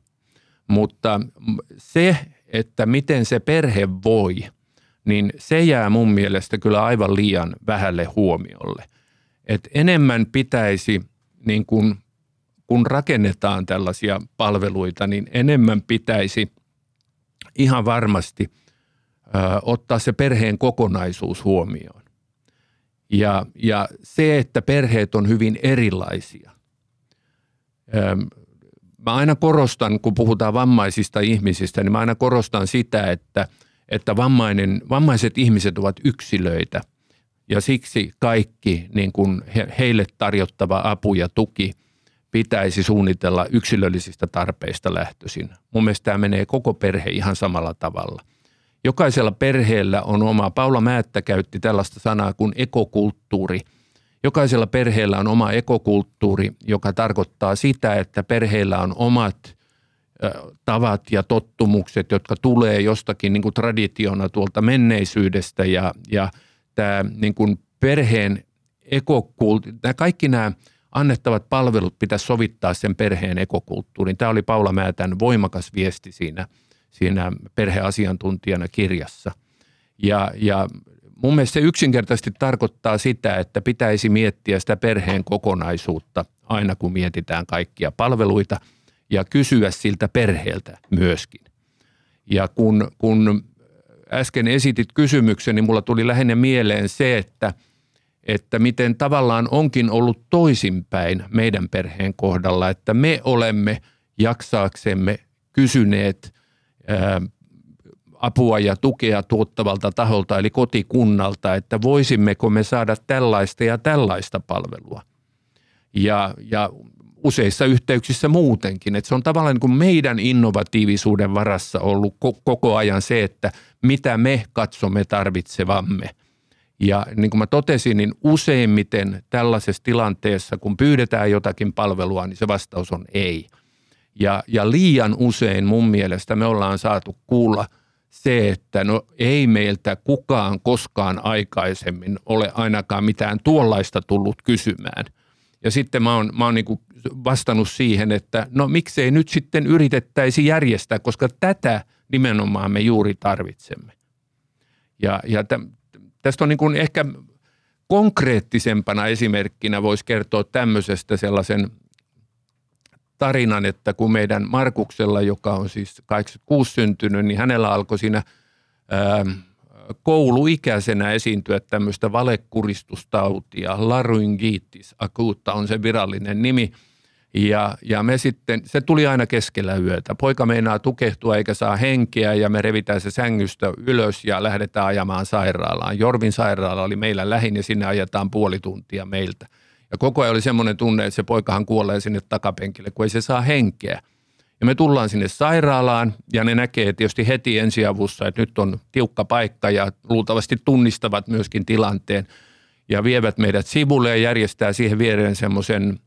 Mutta se, että miten se perhe voi, niin se jää mun mielestä kyllä aivan liian vähälle huomiolle. Et enemmän pitäisi, niin kun, kun rakennetaan tällaisia palveluita, niin enemmän pitäisi ihan varmasti ö, ottaa se perheen kokonaisuus huomioon. Ja, ja se, että perheet on hyvin erilaisia. Mä aina korostan, kun puhutaan vammaisista ihmisistä, niin mä aina korostan sitä, että, että vammainen, vammaiset ihmiset ovat yksilöitä. Ja siksi kaikki niin kun he, heille tarjottava apu ja tuki pitäisi suunnitella yksilöllisistä tarpeista lähtöisin. Mun mielestä tämä menee koko perhe ihan samalla tavalla. Jokaisella perheellä on oma, Paula Määttä käytti tällaista sanaa kuin ekokulttuuri. Jokaisella perheellä on oma ekokulttuuri, joka tarkoittaa sitä, että perheellä on omat tavat ja tottumukset, jotka tulee jostakin niin kuin traditiona tuolta menneisyydestä ja, ja tämä niin kuin perheen ekokulttuuri, kaikki nämä annettavat palvelut pitäisi sovittaa sen perheen ekokulttuuriin. Tämä oli Paula Määtän voimakas viesti siinä, siinä perheasiantuntijana kirjassa. Ja, ja mun mielestä se yksinkertaisesti tarkoittaa sitä, että pitäisi miettiä sitä perheen kokonaisuutta aina kun mietitään kaikkia palveluita ja kysyä siltä perheeltä myöskin. Ja kun, kun äsken esitit kysymyksen, niin mulla tuli lähinnä mieleen se, että – että miten tavallaan onkin ollut toisinpäin meidän perheen kohdalla, että me olemme jaksaaksemme kysyneet ää, apua ja tukea tuottavalta taholta eli kotikunnalta, että voisimmeko me saada tällaista ja tällaista palvelua. Ja, ja useissa yhteyksissä muutenkin. Että se on tavallaan niin kuin meidän innovatiivisuuden varassa ollut koko ajan se, että mitä me katsomme tarvitsevamme – ja niin kuin mä totesin, niin useimmiten tällaisessa tilanteessa, kun pyydetään jotakin palvelua, niin se vastaus on ei. Ja, ja liian usein mun mielestä me ollaan saatu kuulla se, että no ei meiltä kukaan koskaan aikaisemmin ole ainakaan mitään tuollaista tullut kysymään. Ja sitten mä oon, mä oon niin kuin vastannut siihen, että no miksei nyt sitten yritettäisi järjestää, koska tätä nimenomaan me juuri tarvitsemme. Ja, ja Tästä on niin kuin ehkä konkreettisempana esimerkkinä voisi kertoa tämmöisestä sellaisen tarinan, että kun meidän Markuksella, joka on siis 86 syntynyt, niin hänellä alkoi siinä ää, kouluikäisenä esiintyä tämmöistä valekuristustautia, laryngiitis akuutta on se virallinen nimi – ja, ja me sitten, se tuli aina keskellä yötä. Poika meinaa tukehtua eikä saa henkeä ja me revitään se sängystä ylös ja lähdetään ajamaan sairaalaan. Jorvin sairaala oli meillä lähin ja sinne ajetaan puoli tuntia meiltä. Ja koko ajan oli semmoinen tunne, että se poikahan kuolee sinne takapenkille, kun ei se saa henkeä. Ja me tullaan sinne sairaalaan ja ne näkee tietysti heti ensiavussa, että nyt on tiukka paikka ja luultavasti tunnistavat myöskin tilanteen ja vievät meidät sivulle ja järjestää siihen viereen semmoisen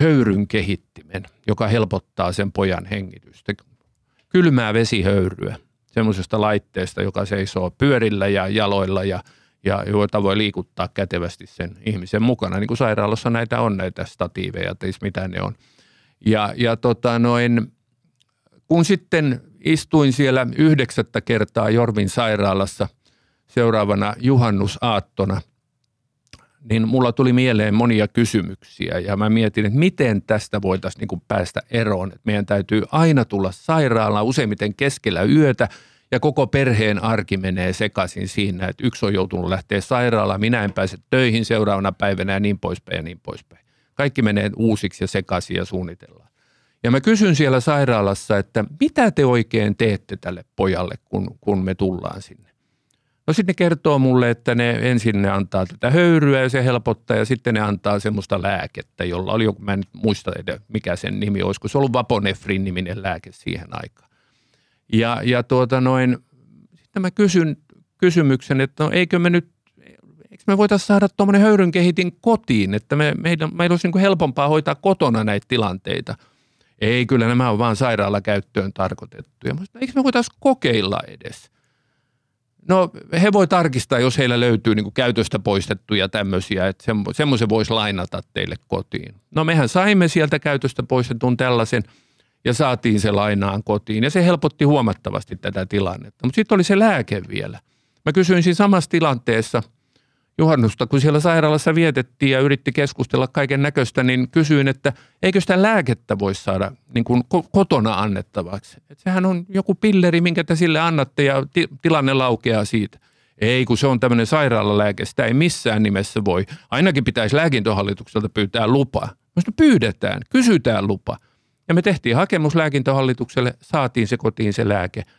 höyryn kehittimen, joka helpottaa sen pojan hengitystä. Kylmää vesihöyryä semmoisesta laitteesta, joka seisoo pyörillä ja jaloilla ja, ja jota voi liikuttaa kätevästi sen ihmisen mukana. Niin kuin sairaalassa näitä on näitä statiiveja, tai mitä ne on. Ja, ja tota noin, kun sitten istuin siellä yhdeksättä kertaa Jorvin sairaalassa seuraavana juhannusaattona – niin mulla tuli mieleen monia kysymyksiä ja mä mietin, että miten tästä voitaisiin niin päästä eroon. Että meidän täytyy aina tulla sairaalaan useimmiten keskellä yötä ja koko perheen arki menee sekaisin siinä, että yksi on joutunut lähteä sairaalaan, minä en pääse töihin seuraavana päivänä ja niin poispäin ja niin poispäin. Kaikki menee uusiksi ja sekaisin ja suunnitellaan. Ja mä kysyn siellä sairaalassa, että mitä te oikein teette tälle pojalle, kun, kun me tullaan sinne. No sitten ne kertoo mulle, että ne ensin ne antaa tätä höyryä ja se helpottaa ja sitten ne antaa semmoista lääkettä, jolla oli joku, mä en muista edes mikä sen nimi olisi, kun se ollut Vaponefrin niminen lääke siihen aikaan. Ja, ja tuota noin, sitten mä kysyn kysymyksen, että no eikö me nyt, eikö me voitaisiin saada tuommoinen höyryn kehitin kotiin, että me, meidän, meillä olisi niin helpompaa hoitaa kotona näitä tilanteita. Ei, kyllä nämä on vaan sairaalakäyttöön tarkoitettuja. Eikö me voitaisiin kokeilla edes? No he voi tarkistaa, jos heillä löytyy niin kuin käytöstä poistettuja tämmöisiä, että semmoisen voisi lainata teille kotiin. No mehän saimme sieltä käytöstä poistetun tällaisen ja saatiin se lainaan kotiin ja se helpotti huomattavasti tätä tilannetta. Mutta sitten oli se lääke vielä. Mä kysyin siinä samassa tilanteessa – juhannusta, kun siellä sairaalassa vietettiin ja yritti keskustella kaiken näköistä, niin kysyin, että eikö sitä lääkettä voisi saada niin kuin kotona annettavaksi. Et sehän on joku pilleri, minkä te sille annatte ja ti- tilanne laukeaa siitä. Ei, kun se on tämmöinen sairaalalääke, sitä ei missään nimessä voi. Ainakin pitäisi lääkintöhallitukselta pyytää lupa. Mutta pyydetään, kysytään lupa. Ja me tehtiin hakemus lääkintöhallitukselle, saatiin se kotiin se lääke –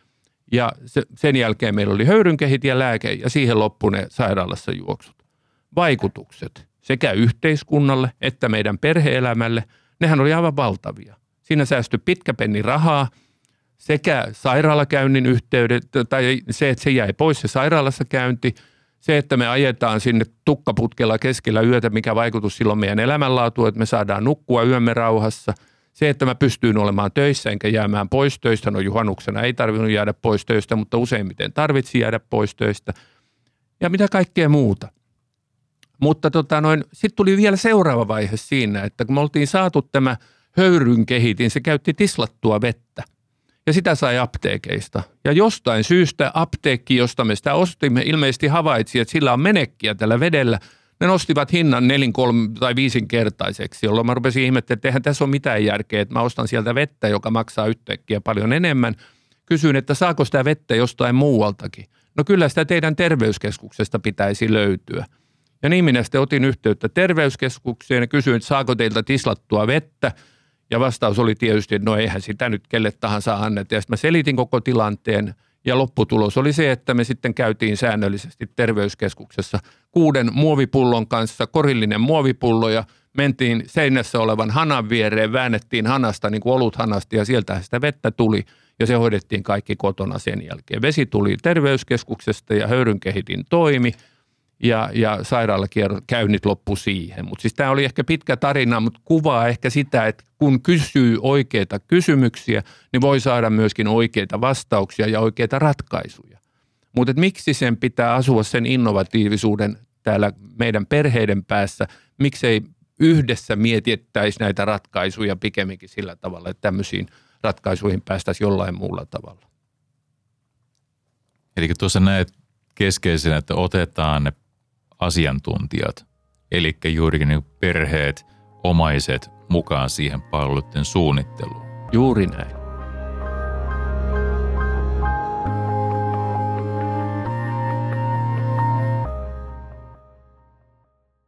ja se, sen jälkeen meillä oli höyrynkehit ja lääke ja siihen loppui ne sairaalassa juoksut. Vaikutukset sekä yhteiskunnalle että meidän perheelämälle, nehän oli aivan valtavia. Siinä säästyi pitkä penni rahaa, sekä sairaalakäynnin yhteydet, tai se, että se jäi pois se sairaalassa käynti, se, että me ajetaan sinne tukkaputkella keskellä yötä, mikä vaikutus silloin meidän elämänlaatuun, että me saadaan nukkua yömme rauhassa. Se, että mä pystyin olemaan töissä enkä jäämään pois töistä, no juhannuksena ei tarvinnut jäädä pois töistä, mutta useimmiten tarvitsi jäädä pois töistä. Ja mitä kaikkea muuta. Mutta tota sitten tuli vielä seuraava vaihe siinä, että kun me oltiin saatu tämä höyryn kehitin, se käytti tislattua vettä – ja sitä sai apteekeista. Ja jostain syystä apteekki, josta me sitä ostimme, ilmeisesti havaitsi, että sillä on menekkiä tällä vedellä. Ne nostivat hinnan nelin, kolme tai viisinkertaiseksi, jolloin mä rupesin ihmettelemään, että eihän tässä ole mitään järkeä, että mä ostan sieltä vettä, joka maksaa yhtäkkiä paljon enemmän. Kysyin, että saako sitä vettä jostain muualtakin. No kyllä sitä teidän terveyskeskuksesta pitäisi löytyä. Ja niin minä sitten otin yhteyttä terveyskeskukseen ja kysyin, että saako teiltä tislattua vettä – ja vastaus oli tietysti, että no eihän sitä nyt kelle tahansa anneta. Ja sitten mä selitin koko tilanteen ja lopputulos oli se, että me sitten käytiin säännöllisesti terveyskeskuksessa kuuden muovipullon kanssa, korillinen muovipullo ja mentiin seinässä olevan hanan viereen, väännettiin hanasta niin kuin olut hanasta ja sieltä sitä vettä tuli ja se hoidettiin kaikki kotona sen jälkeen. Vesi tuli terveyskeskuksesta ja höyrynkehitin toimi – ja, ja sairaalakäynnit loppu siihen. Mutta siis tämä oli ehkä pitkä tarina, mutta kuvaa ehkä sitä, että kun kysyy oikeita kysymyksiä, niin voi saada myöskin oikeita vastauksia ja oikeita ratkaisuja. Mutta miksi sen pitää asua sen innovatiivisuuden täällä meidän perheiden päässä, miksei yhdessä mietittäisi näitä ratkaisuja pikemminkin sillä tavalla, että tämmöisiin ratkaisuihin päästäisiin jollain muulla tavalla. Eli tuossa näet keskeisenä, että otetaan ne asiantuntijat, eli juurikin niin perheet, omaiset mukaan siihen palveluiden suunnitteluun. Juuri näin.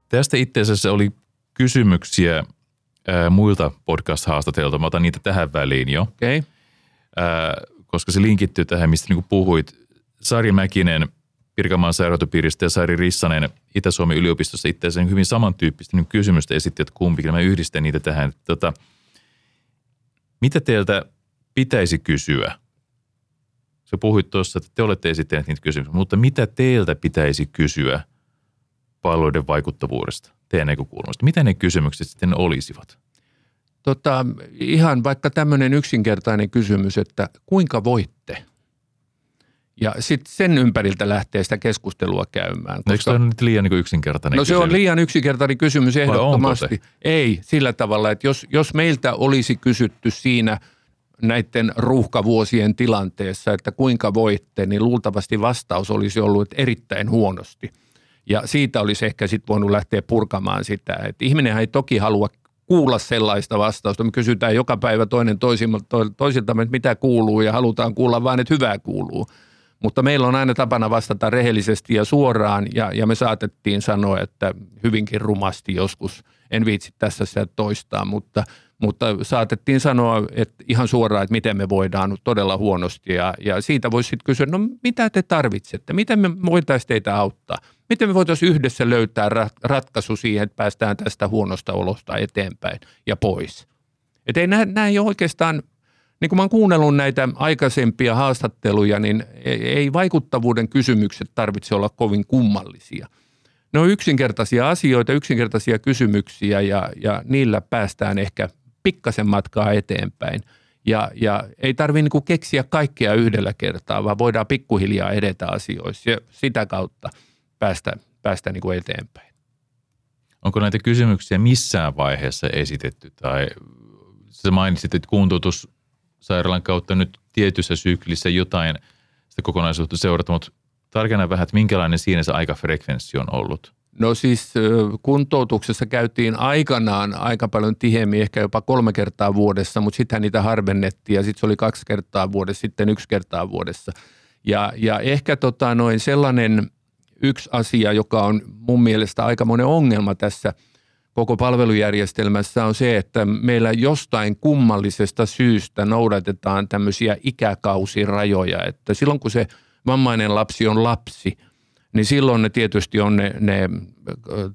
Tästä itse asiassa oli kysymyksiä ää, muilta podcast-haastatelta. Mä otan niitä tähän väliin jo. Okay. Ää, koska se linkittyy tähän, mistä niin puhuit. Sari Mäkinen – Pirkanmaan sairaanhoitopiiristä ja Sari Rissanen Itä-Suomen yliopistossa itse asiassa hyvin samantyyppistä niin kysymystä esitti, että kumpikin. Mä yhdistän niitä tähän. Tota, mitä teiltä pitäisi kysyä? Sä puhuit tuossa, että te olette esittäneet niitä kysymyksiä, mutta mitä teiltä pitäisi kysyä palveluiden vaikuttavuudesta teidän näkökulmasta? Mitä ne kysymykset sitten olisivat? Tota, ihan vaikka tämmöinen yksinkertainen kysymys, että kuinka voitte? Ja sitten sen ympäriltä lähtee sitä keskustelua käymään. Koska, Eikö se ole nyt liian niin yksinkertainen No kysymys? se on liian yksinkertainen kysymys ehdottomasti. Ei, sillä tavalla, että jos, jos meiltä olisi kysytty siinä näiden ruuhkavuosien tilanteessa, että kuinka voitte, niin luultavasti vastaus olisi ollut erittäin huonosti. Ja siitä olisi ehkä sitten voinut lähteä purkamaan sitä, että ihminenhän ei toki halua kuulla sellaista vastausta. Me kysytään joka päivä toinen toisilta, että mitä kuuluu ja halutaan kuulla vain, että hyvää kuuluu. Mutta meillä on aina tapana vastata rehellisesti ja suoraan ja, ja me saatettiin sanoa, että hyvinkin rumasti joskus, en viitsi tässä sitä toistaa, mutta, mutta saatettiin sanoa että ihan suoraan, että miten me voidaan todella huonosti. Ja, ja siitä voisi sitten kysyä, no mitä te tarvitsette, miten me voitaisiin teitä auttaa, miten me voitaisiin yhdessä löytää ratkaisu siihen, että päästään tästä huonosta olosta eteenpäin ja pois. Että ei nämä ei ole oikeastaan niin kun mä oon kuunnellut näitä aikaisempia haastatteluja, niin ei vaikuttavuuden kysymykset tarvitse olla kovin kummallisia. Ne on yksinkertaisia asioita, yksinkertaisia kysymyksiä ja, ja niillä päästään ehkä pikkasen matkaa eteenpäin. Ja, ja ei tarvitse niin keksiä kaikkea yhdellä kertaa, vaan voidaan pikkuhiljaa edetä asioissa ja sitä kautta päästä, päästä niin eteenpäin. Onko näitä kysymyksiä missään vaiheessa esitetty tai sä mainitsit, että kuntoutus sairaalan kautta nyt tietyssä syklissä jotain sitä kokonaisuutta seurata, mutta tarkenna vähän, että minkälainen siinä se aikafrekvenssi on ollut? No siis kuntoutuksessa käytiin aikanaan aika paljon tihemmin, ehkä jopa kolme kertaa vuodessa, mutta sittenhän niitä harvennettiin ja sitten se oli kaksi kertaa vuodessa, sitten yksi kertaa vuodessa. Ja, ja ehkä tota noin sellainen yksi asia, joka on mun mielestä aika monen ongelma tässä – koko palvelujärjestelmässä on se, että meillä jostain kummallisesta syystä noudatetaan tämmöisiä ikäkausirajoja, että silloin kun se vammainen lapsi on lapsi, niin silloin ne tietysti on ne, ne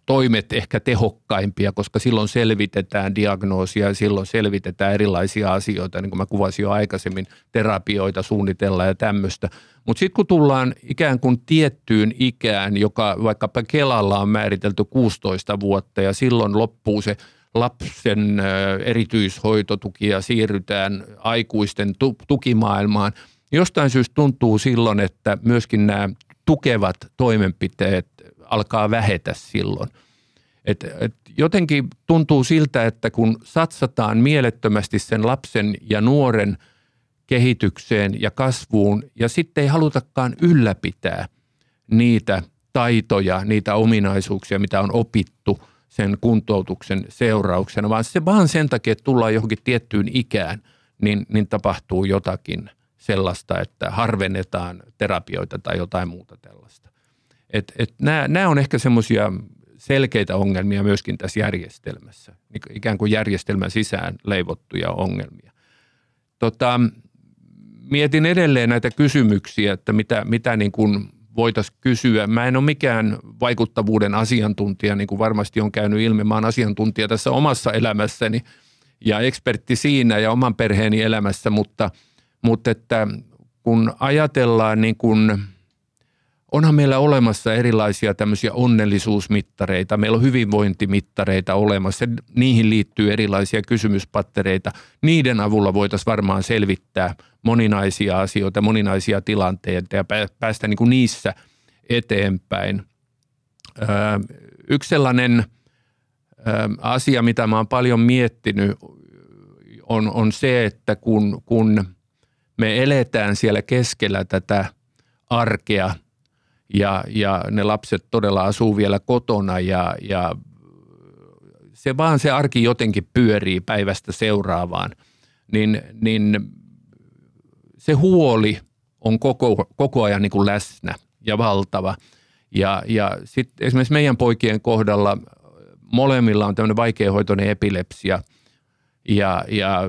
toimet ehkä tehokkaimpia, koska silloin selvitetään diagnoosia ja silloin selvitetään erilaisia asioita, niin kuin mä kuvasin jo aikaisemmin, terapioita suunnitellaan ja tämmöistä. Mutta sitten kun tullaan ikään kuin tiettyyn ikään, joka vaikkapa Kelalla on määritelty 16 vuotta ja silloin loppuu se lapsen erityishoitotuki ja siirrytään aikuisten tukimaailmaan, jostain syystä tuntuu silloin, että myöskin nämä tukevat toimenpiteet alkaa vähetä silloin. Et, et jotenkin tuntuu siltä, että kun satsataan mielettömästi sen lapsen ja nuoren kehitykseen ja kasvuun ja sitten ei halutakaan ylläpitää niitä taitoja, niitä ominaisuuksia, mitä on opittu sen kuntoutuksen seurauksena, vaan se vaan sen takia, että tullaan johonkin tiettyyn ikään, niin, niin tapahtuu jotakin sellaista, että harvennetaan terapioita tai jotain muuta tällaista. Et, et nämä on ehkä semmoisia selkeitä ongelmia myöskin tässä järjestelmässä, ikään kuin järjestelmän sisään leivottuja ongelmia. Tota, mietin edelleen näitä kysymyksiä, että mitä, mitä niin kuin voitaisiin kysyä. Mä en ole mikään vaikuttavuuden asiantuntija, niin kuin varmasti on käynyt ilmi. Mä olen asiantuntija tässä omassa elämässäni ja ekspertti siinä ja oman perheeni elämässä, mutta, mutta että kun ajatellaan niin kuin – onhan meillä olemassa erilaisia tämmöisiä onnellisuusmittareita, meillä on hyvinvointimittareita olemassa, niihin liittyy erilaisia kysymyspattereita. Niiden avulla voitaisiin varmaan selvittää moninaisia asioita, moninaisia tilanteita ja päästä niin kuin niissä eteenpäin. Yksi sellainen asia, mitä mä oon paljon miettinyt, on, on se, että kun, kun me eletään siellä keskellä tätä arkea – ja, ja ne lapset todella asuu vielä kotona ja, ja se vaan se arki jotenkin pyörii päivästä seuraavaan, niin, niin se huoli on koko, koko ajan niin kuin läsnä ja valtava. Ja, ja sitten esimerkiksi meidän poikien kohdalla molemmilla on tämmöinen vaikeahoitoinen epilepsia ja, ja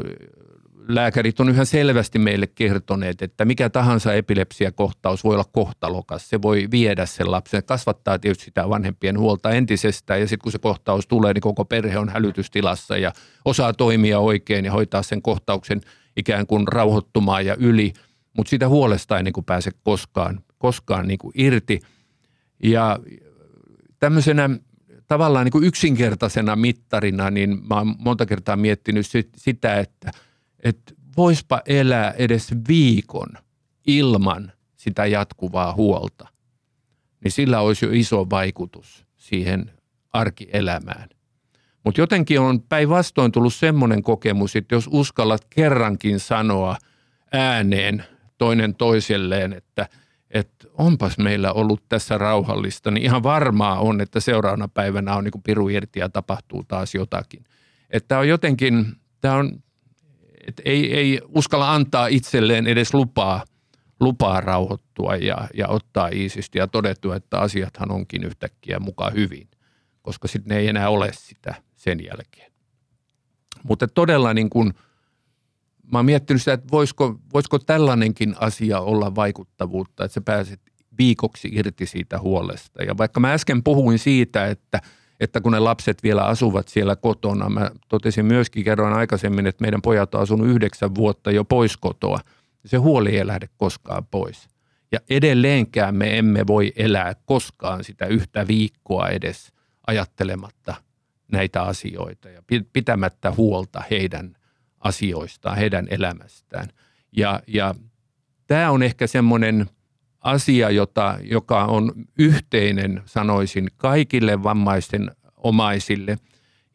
lääkärit on yhä selvästi meille kertoneet, että mikä tahansa epilepsiakohtaus voi olla kohtalokas. Se voi viedä sen lapsen, kasvattaa tietysti sitä vanhempien huolta entisestään ja sitten kun se kohtaus tulee, niin koko perhe on hälytystilassa ja osaa toimia oikein ja hoitaa sen kohtauksen ikään kuin rauhoittumaan ja yli, mutta sitä huolesta ei niin kuin pääse koskaan, koskaan niin kuin irti. Ja tämmöisenä tavallaan niin kuin yksinkertaisena mittarina, niin mä oon monta kertaa miettinyt sitä, että – että voispa elää edes viikon ilman sitä jatkuvaa huolta, niin sillä olisi jo iso vaikutus siihen arkielämään. Mutta jotenkin on päinvastoin tullut semmoinen kokemus, että jos uskallat kerrankin sanoa ääneen toinen toiselleen, että, että onpas meillä ollut tässä rauhallista, niin ihan varmaa on, että seuraavana päivänä on niin piru irti ja tapahtuu taas jotakin. Että on jotenkin, tämä on et ei, ei uskalla antaa itselleen edes lupaa, lupaa rauhoittua ja, ja ottaa iisisti ja todettua, että asiathan onkin yhtäkkiä mukaan hyvin, koska sitten ne ei enää ole sitä sen jälkeen. Mutta todella niin kun, mä oon miettinyt sitä, että voisiko, voisiko tällainenkin asia olla vaikuttavuutta, että sä pääset viikoksi irti siitä huolesta. Ja vaikka mä äsken puhuin siitä, että – että kun ne lapset vielä asuvat siellä kotona. Mä totesin myöskin kerran aikaisemmin, että meidän pojat on asunut yhdeksän vuotta jo pois kotoa. Se huoli ei lähde koskaan pois. Ja edelleenkään me emme voi elää koskaan sitä yhtä viikkoa edes ajattelematta näitä asioita ja pitämättä huolta heidän asioistaan, heidän elämästään. Ja, ja tämä on ehkä semmoinen asia, jota, joka on yhteinen, sanoisin, kaikille vammaisten omaisille.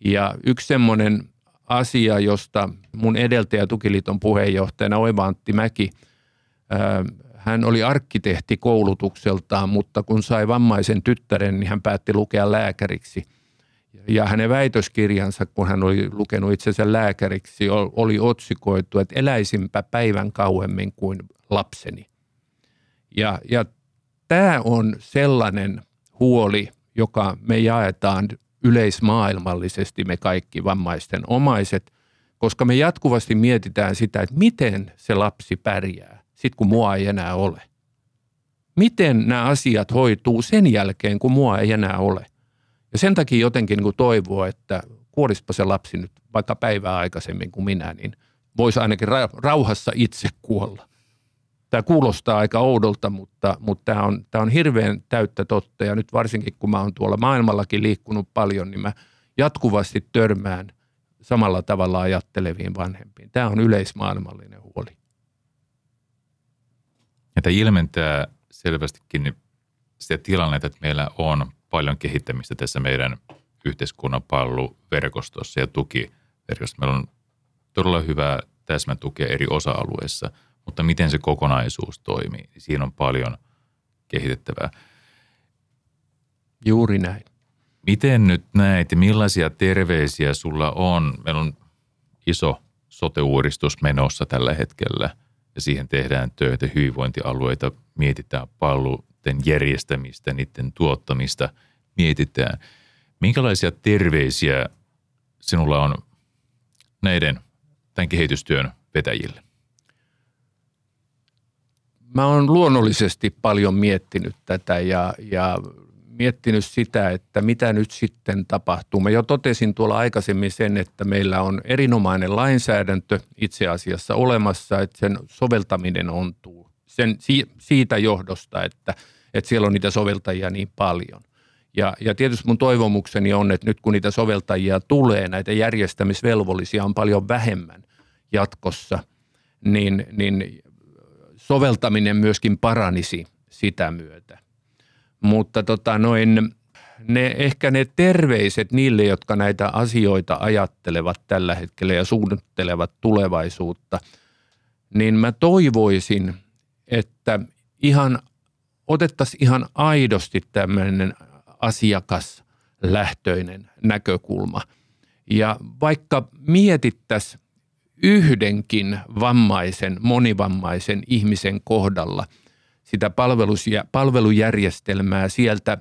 Ja yksi semmoinen asia, josta mun edeltäjä Tukiliiton puheenjohtajana Oiva Antti Mäki, hän oli arkkitehti koulutukseltaan, mutta kun sai vammaisen tyttären, niin hän päätti lukea lääkäriksi. Ja hänen väitöskirjansa, kun hän oli lukenut itsensä lääkäriksi, oli otsikoitu, että eläisinpä päivän kauemmin kuin lapseni. Ja, ja tämä on sellainen huoli, joka me jaetaan yleismaailmallisesti me kaikki vammaisten omaiset, koska me jatkuvasti mietitään sitä, että miten se lapsi pärjää, sit kun mua ei enää ole. Miten nämä asiat hoituu sen jälkeen, kun mua ei enää ole. Ja sen takia jotenkin niin toivoa, että kuolispa se lapsi nyt vaikka päivää aikaisemmin kuin minä, niin voisi ainakin rauhassa itse kuolla. Tämä kuulostaa aika oudolta, mutta, mutta tämä, on, tämä on hirveän täyttä totta. Ja nyt varsinkin kun mä oon tuolla maailmallakin liikkunut paljon, niin mä jatkuvasti törmään samalla tavalla ajatteleviin vanhempiin. Tämä on yleismaailmallinen huoli. Ja tämä ilmentää selvästikin sitä tilannetta, että meillä on paljon kehittämistä tässä meidän yhteiskunnan palveluverkostossa ja tukiverkostossa. Meillä on todella hyvää täsmätukea eri osa-alueissa, mutta miten se kokonaisuus toimii, siinä on paljon kehitettävää. Juuri näin. Miten nyt näet ja millaisia terveisiä sulla on? Meillä on iso sote-uudistus menossa tällä hetkellä ja siihen tehdään töitä hyvinvointialueita, mietitään palveluiden järjestämistä, niiden tuottamista mietitään. Minkälaisia terveisiä sinulla on näiden tämän kehitystyön vetäjille? Mä oon luonnollisesti paljon miettinyt tätä ja, ja miettinyt sitä, että mitä nyt sitten tapahtuu. Mä jo totesin tuolla aikaisemmin sen, että meillä on erinomainen lainsäädäntö itse asiassa olemassa, että sen soveltaminen ontuu sen, siitä johdosta, että, että siellä on niitä soveltajia niin paljon. Ja, ja tietysti mun toivomukseni on, että nyt kun niitä soveltajia tulee, näitä järjestämisvelvollisia on paljon vähemmän jatkossa, niin, niin soveltaminen myöskin paranisi sitä myötä. Mutta tota noin, ne, ehkä ne terveiset niille, jotka näitä asioita ajattelevat tällä hetkellä ja suunnittelevat tulevaisuutta, niin mä toivoisin, että ihan otettaisiin ihan aidosti tämmöinen asiakaslähtöinen näkökulma. Ja vaikka mietittäisiin yhdenkin vammaisen, monivammaisen ihmisen kohdalla sitä palvelujärjestelmää sieltä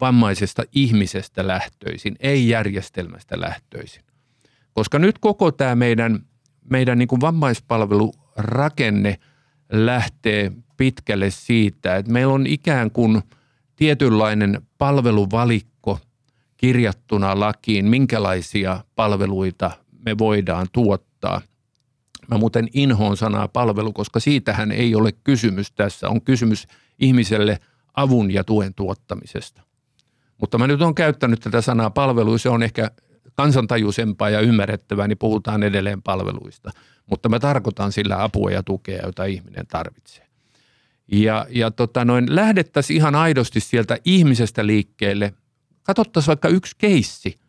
vammaisesta ihmisestä lähtöisin, ei järjestelmästä lähtöisin. Koska nyt koko tämä meidän, meidän niin kuin vammaispalvelurakenne lähtee pitkälle siitä, että meillä on ikään kuin tietynlainen palveluvalikko kirjattuna lakiin, minkälaisia palveluita me voidaan tuottaa – Mä muuten inhoon sanaa palvelu, koska siitähän ei ole kysymys tässä. On kysymys ihmiselle avun ja tuen tuottamisesta. Mutta mä nyt on käyttänyt tätä sanaa palvelu, se on ehkä kansantajuisempaa ja ymmärrettävää, niin puhutaan edelleen palveluista. Mutta mä tarkoitan sillä apua ja tukea, jota ihminen tarvitsee. Ja, ja tota noin, lähdettäisiin ihan aidosti sieltä ihmisestä liikkeelle. Katsottaisiin vaikka yksi keissi,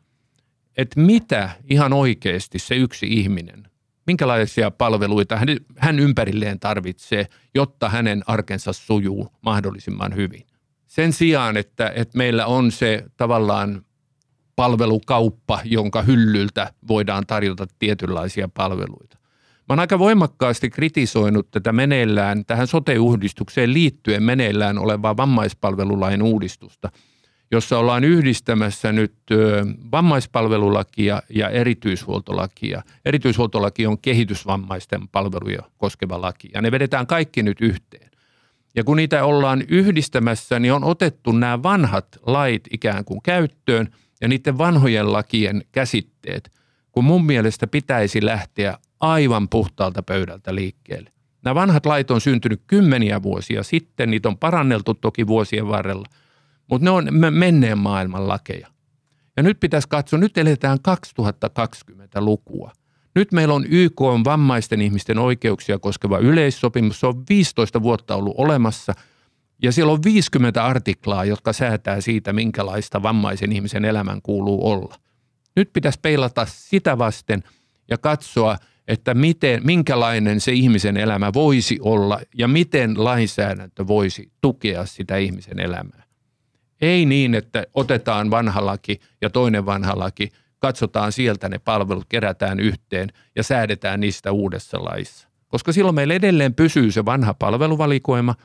että mitä ihan oikeasti se yksi ihminen minkälaisia palveluita hän, hän ympärilleen tarvitsee, jotta hänen arkensa sujuu mahdollisimman hyvin. Sen sijaan, että, että meillä on se tavallaan palvelukauppa, jonka hyllyltä voidaan tarjota tietynlaisia palveluita. Mä oon aika voimakkaasti kritisoinut tätä meneillään, tähän sote-uudistukseen liittyen meneillään olevaa vammaispalvelulain uudistusta – jossa ollaan yhdistämässä nyt vammaispalvelulakia ja erityishuoltolakia. Erityishuoltolaki on kehitysvammaisten palveluja koskeva laki ja ne vedetään kaikki nyt yhteen. Ja kun niitä ollaan yhdistämässä, niin on otettu nämä vanhat lait ikään kuin käyttöön ja niiden vanhojen lakien käsitteet, kun mun mielestä pitäisi lähteä aivan puhtaalta pöydältä liikkeelle. Nämä vanhat lait on syntynyt kymmeniä vuosia sitten, niitä on paranneltu toki vuosien varrella – mutta ne on menneen maailman lakeja. Ja nyt pitäisi katsoa, nyt eletään 2020-lukua. Nyt meillä on YK on vammaisten ihmisten oikeuksia koskeva yleissopimus. Se on 15 vuotta ollut olemassa ja siellä on 50 artiklaa, jotka säätää siitä, minkälaista vammaisen ihmisen elämän kuuluu olla. Nyt pitäisi peilata sitä vasten ja katsoa, että miten, minkälainen se ihmisen elämä voisi olla ja miten lainsäädäntö voisi tukea sitä ihmisen elämää. Ei niin, että otetaan vanha laki ja toinen vanha laki, katsotaan sieltä ne palvelut, kerätään yhteen ja säädetään niistä uudessa laissa. Koska silloin meillä edelleen pysyy se vanha palveluvalikoima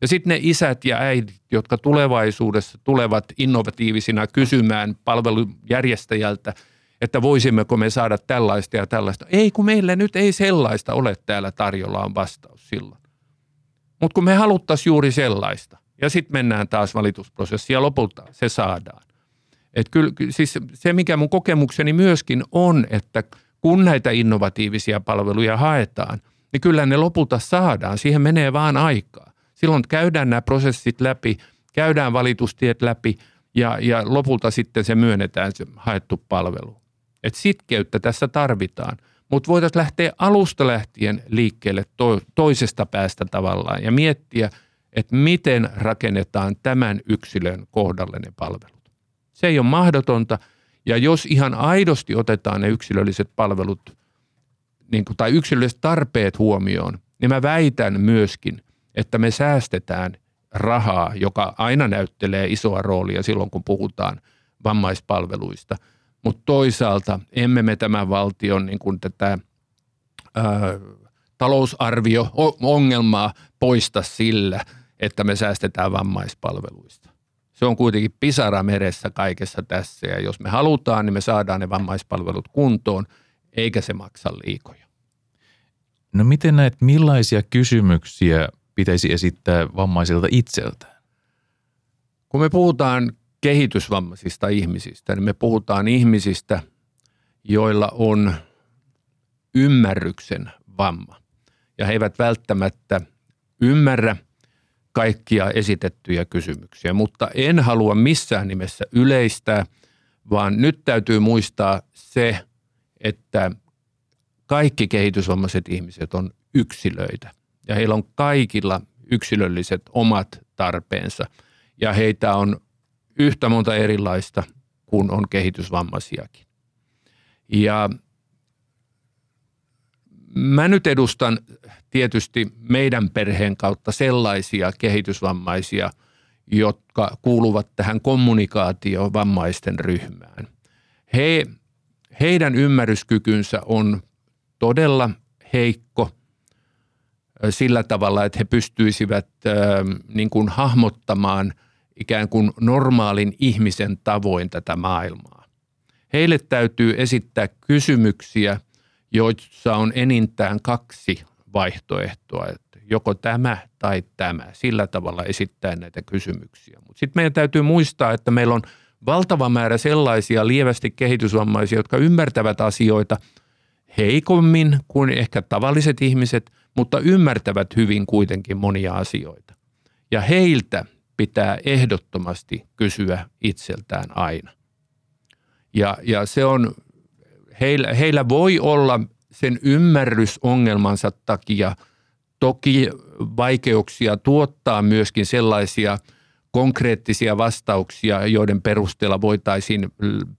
ja sitten ne isät ja äidit, jotka tulevaisuudessa tulevat innovatiivisina kysymään palvelujärjestäjältä, että voisimmeko me saada tällaista ja tällaista. Ei, kun meillä nyt ei sellaista ole täällä tarjolla, on vastaus silloin. Mutta kun me haluttaisiin juuri sellaista, ja sitten mennään taas valitusprosessiin ja lopulta se saadaan. Et kyllä, siis se, mikä mun kokemukseni myöskin on, että kun näitä innovatiivisia palveluja haetaan, niin kyllä ne lopulta saadaan. Siihen menee vaan aikaa. Silloin käydään nämä prosessit läpi, käydään valitustiet läpi ja, ja lopulta sitten se myönnetään se haettu palvelu. Et sitkeyttä tässä tarvitaan, mutta voitaisiin lähteä alusta lähtien liikkeelle to, toisesta päästä tavallaan ja miettiä, että miten rakennetaan tämän yksilön kohdalle ne palvelut. Se ei ole mahdotonta ja jos ihan aidosti otetaan ne yksilölliset palvelut niin kuin, tai yksilölliset tarpeet huomioon, niin mä väitän myöskin, että me säästetään rahaa, joka aina näyttelee isoa roolia silloin, kun puhutaan vammaispalveluista. Mutta toisaalta emme me tämän valtion niin kuin tätä ää, talousarvio-ongelmaa poista sillä, että me säästetään vammaispalveluista. Se on kuitenkin pisara meressä kaikessa tässä ja jos me halutaan, niin me saadaan ne vammaispalvelut kuntoon, eikä se maksa liikoja. No miten näet, millaisia kysymyksiä pitäisi esittää vammaisilta itseltään? Kun me puhutaan kehitysvammaisista ihmisistä, niin me puhutaan ihmisistä, joilla on ymmärryksen vamma. Ja he eivät välttämättä ymmärrä kaikkia esitettyjä kysymyksiä, mutta en halua missään nimessä yleistää, vaan nyt täytyy muistaa se, että kaikki kehitysvammaiset ihmiset on yksilöitä ja heillä on kaikilla yksilölliset omat tarpeensa ja heitä on yhtä monta erilaista kuin on kehitysvammaisiakin. Ja mä nyt edustan tietysti meidän perheen kautta sellaisia kehitysvammaisia, jotka kuuluvat tähän kommunikaatiovammaisten ryhmään. He, heidän ymmärryskykynsä on todella heikko sillä tavalla, että he pystyisivät niin kuin hahmottamaan ikään kuin normaalin ihmisen tavoin tätä maailmaa. Heille täytyy esittää kysymyksiä, joissa on enintään kaksi vaihtoehtoa, että joko tämä tai tämä, sillä tavalla esittää näitä kysymyksiä. Mutta sitten meidän täytyy muistaa, että meillä on valtava määrä sellaisia lievästi kehitysvammaisia, jotka ymmärtävät asioita – heikommin kuin ehkä tavalliset ihmiset, mutta ymmärtävät hyvin kuitenkin monia asioita. Ja heiltä pitää ehdottomasti kysyä itseltään aina. Ja, ja se on, heillä, heillä voi olla sen ymmärrysongelmansa takia toki vaikeuksia tuottaa myöskin sellaisia konkreettisia vastauksia, joiden perusteella voitaisiin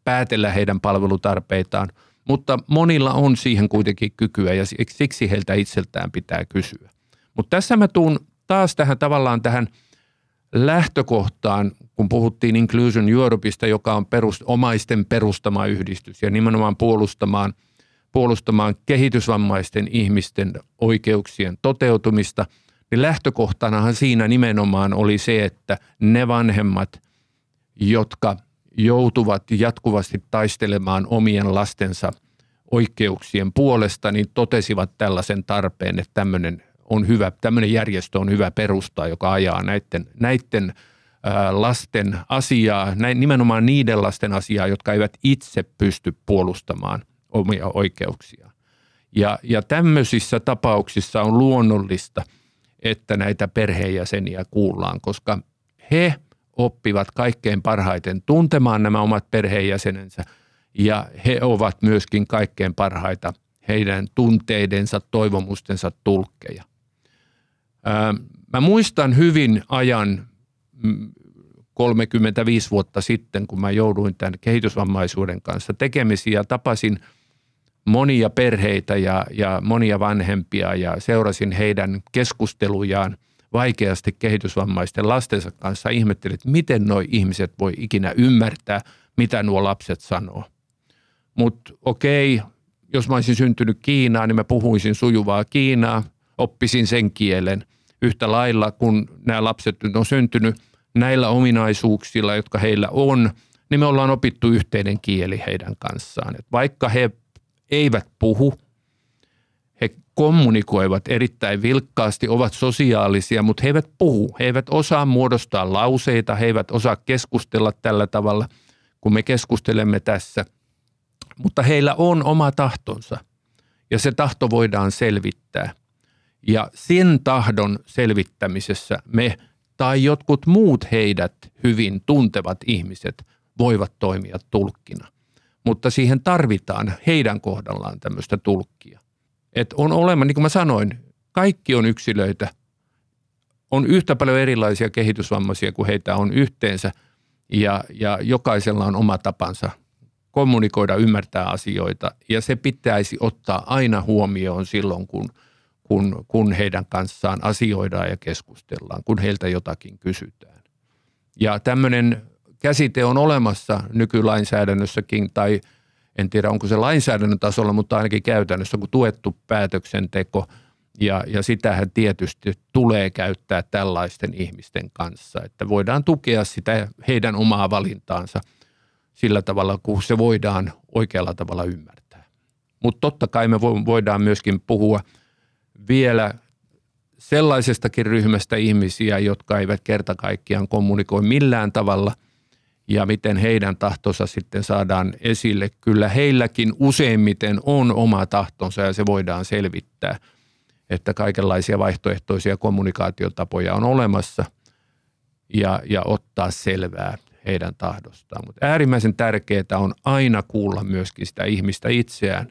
päätellä heidän palvelutarpeitaan – mutta monilla on siihen kuitenkin kykyä ja siksi heiltä itseltään pitää kysyä. Mutta tässä mä tuun taas tähän tavallaan tähän lähtökohtaan, kun puhuttiin Inclusion Europeista, joka on perust, omaisten perustama yhdistys ja nimenomaan puolustamaan, puolustamaan kehitysvammaisten ihmisten oikeuksien toteutumista, niin lähtökohtanahan siinä nimenomaan oli se, että ne vanhemmat, jotka – joutuvat jatkuvasti taistelemaan omien lastensa oikeuksien puolesta, niin totesivat tällaisen tarpeen, että tämmöinen on hyvä, tämmöinen järjestö on hyvä perustaa, joka ajaa näiden, näiden lasten asiaa, nimenomaan niiden lasten asiaa, jotka eivät itse pysty puolustamaan omia oikeuksia. Ja, ja tämmöisissä tapauksissa on luonnollista, että näitä perheenjäseniä kuullaan, koska he – oppivat kaikkein parhaiten tuntemaan nämä omat perheenjäsenensä ja he ovat myöskin kaikkein parhaita heidän tunteidensa, toivomustensa tulkkeja. Mä muistan hyvin ajan 35 mm, vuotta sitten, kun mä jouduin tämän kehitysvammaisuuden kanssa tekemisiin ja tapasin monia perheitä ja, ja monia vanhempia ja seurasin heidän keskustelujaan – vaikeasti kehitysvammaisten lastensa kanssa ihmettelin, että miten nuo ihmiset voi ikinä ymmärtää, mitä nuo lapset sanoo. Mutta okei, jos mä olisin syntynyt Kiinaan, niin mä puhuisin sujuvaa Kiinaa, oppisin sen kielen yhtä lailla, kun nämä lapset nyt on syntynyt näillä ominaisuuksilla, jotka heillä on, niin me ollaan opittu yhteinen kieli heidän kanssaan. Et vaikka he eivät puhu – he kommunikoivat erittäin vilkkaasti, ovat sosiaalisia, mutta he eivät puhu. He eivät osaa muodostaa lauseita, he eivät osaa keskustella tällä tavalla, kun me keskustelemme tässä. Mutta heillä on oma tahtonsa ja se tahto voidaan selvittää. Ja sen tahdon selvittämisessä me tai jotkut muut heidät hyvin tuntevat ihmiset voivat toimia tulkkina. Mutta siihen tarvitaan heidän kohdallaan tämmöistä tulkkia. Et on olemassa, niin kuin mä sanoin, kaikki on yksilöitä. On yhtä paljon erilaisia kehitysvammaisia kuin heitä on yhteensä ja, ja jokaisella on oma tapansa kommunikoida, ymmärtää asioita ja se pitäisi ottaa aina huomioon silloin, kun, kun, kun heidän kanssaan asioidaan ja keskustellaan, kun heiltä jotakin kysytään. Ja tämmöinen käsite on olemassa nykylainsäädännössäkin tai en tiedä onko se lainsäädännön tasolla, mutta ainakin käytännössä kun tuettu päätöksenteko ja, ja sitähän tietysti tulee käyttää tällaisten ihmisten kanssa, että voidaan tukea sitä heidän omaa valintaansa sillä tavalla, kun se voidaan oikealla tavalla ymmärtää. Mutta totta kai me voidaan myöskin puhua vielä sellaisestakin ryhmästä ihmisiä, jotka eivät kerta kaikkiaan kommunikoi millään tavalla – ja miten heidän tahtonsa sitten saadaan esille. Kyllä heilläkin useimmiten on oma tahtonsa ja se voidaan selvittää, että kaikenlaisia vaihtoehtoisia kommunikaatiotapoja on olemassa ja, ja ottaa selvää heidän tahdostaan. Mutta äärimmäisen tärkeää on aina kuulla myöskin sitä ihmistä itseään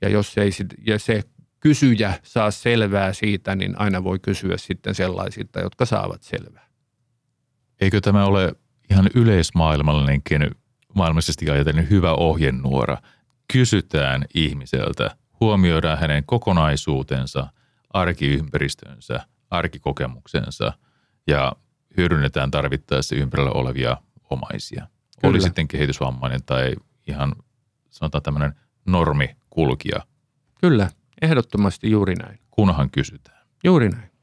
ja jos ei ja se kysyjä saa selvää siitä, niin aina voi kysyä sitten sellaisilta, jotka saavat selvää. Eikö tämä ole ihan yleismaailmallinenkin maailmallisesti ajatellen hyvä ohjenuora. Kysytään ihmiseltä, huomioidaan hänen kokonaisuutensa, arkiympäristönsä, arkikokemuksensa ja hyödynnetään tarvittaessa ympärillä olevia omaisia. Kyllä. Oli sitten kehitysvammainen tai ihan sanotaan tämmöinen normikulkija. Kyllä, ehdottomasti juuri näin. Kunhan kysytään. Juuri näin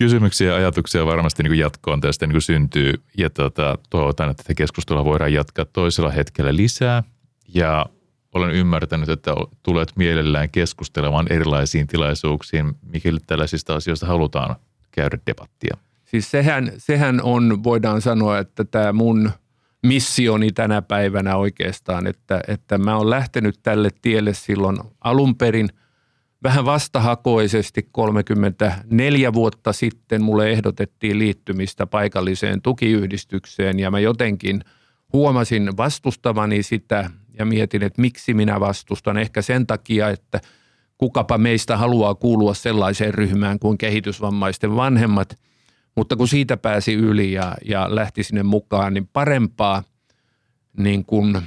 kysymyksiä ja ajatuksia varmasti niin kuin jatkoon tästä niin kuin syntyy. Ja tuota, toivotaan, että tätä keskustelua voidaan jatkaa toisella hetkellä lisää. Ja olen ymmärtänyt, että tulet mielellään keskustelemaan erilaisiin tilaisuuksiin, mikäli tällaisista asioista halutaan käydä debattia. Siis sehän, sehän on, voidaan sanoa, että tämä mun missioni tänä päivänä oikeastaan, että, että mä oon lähtenyt tälle tielle silloin alun perin – vähän vastahakoisesti 34 vuotta sitten mulle ehdotettiin liittymistä paikalliseen tukiyhdistykseen ja mä jotenkin huomasin vastustavani sitä ja mietin, että miksi minä vastustan. Ehkä sen takia, että kukapa meistä haluaa kuulua sellaiseen ryhmään kuin kehitysvammaisten vanhemmat, mutta kun siitä pääsi yli ja, ja lähti sinne mukaan, niin parempaa niin kuin –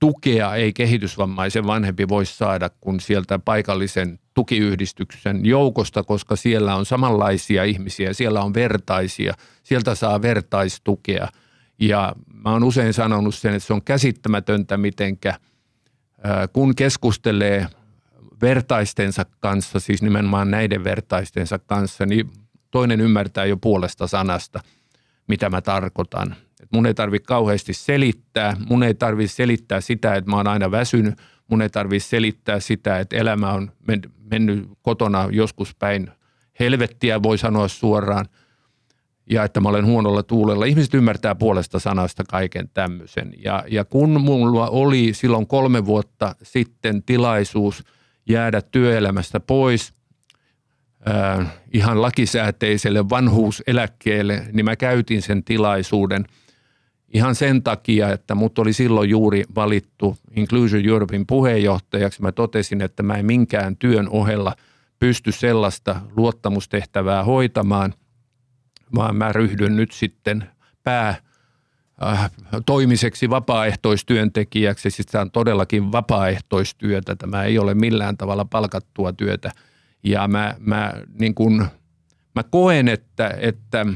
tukea ei kehitysvammaisen vanhempi voi saada kuin sieltä paikallisen tukiyhdistyksen joukosta, koska siellä on samanlaisia ihmisiä, siellä on vertaisia, sieltä saa vertaistukea. Ja mä oon usein sanonut sen, että se on käsittämätöntä, mitenkä kun keskustelee vertaistensa kanssa, siis nimenomaan näiden vertaistensa kanssa, niin toinen ymmärtää jo puolesta sanasta, mitä mä tarkoitan – et mun ei tarvitse kauheasti selittää, mun ei tarvitse selittää sitä, että mä oon aina väsynyt, mun ei tarvitse selittää sitä, että elämä on mennyt kotona joskus päin helvettiä, voi sanoa suoraan, ja että mä olen huonolla tuulella. Ihmiset ymmärtää puolesta sanasta kaiken tämmöisen. Ja, ja kun mulla oli silloin kolme vuotta sitten tilaisuus jäädä työelämästä pois – äh, ihan lakisääteiselle vanhuuseläkkeelle, niin mä käytin sen tilaisuuden – Ihan sen takia, että mut oli silloin juuri valittu Inclusion Europein puheenjohtajaksi. Mä totesin, että mä en minkään työn ohella pysty sellaista luottamustehtävää hoitamaan, vaan mä ryhdyn nyt sitten pää äh, toimiseksi vapaaehtoistyöntekijäksi. Siis tämä on todellakin vapaaehtoistyötä. Tämä ei ole millään tavalla palkattua työtä. Ja mä, mä, niin kun, mä koen, että, että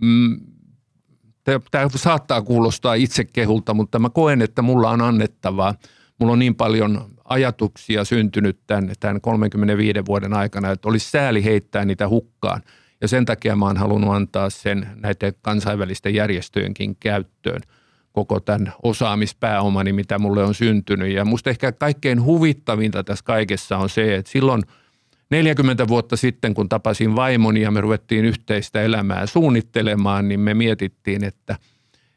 mm, tämä saattaa kuulostaa itsekehulta, mutta mä koen, että mulla on annettavaa. Mulla on niin paljon ajatuksia syntynyt tämän, tämän 35 vuoden aikana, että olisi sääli heittää niitä hukkaan. Ja sen takia mä oon halunnut antaa sen näiden kansainvälisten järjestöjenkin käyttöön koko tämän osaamispääomani, mitä mulle on syntynyt. Ja musta ehkä kaikkein huvittavinta tässä kaikessa on se, että silloin – 40 vuotta sitten, kun tapasin vaimoni ja me ruvettiin yhteistä elämää suunnittelemaan, niin me mietittiin, että,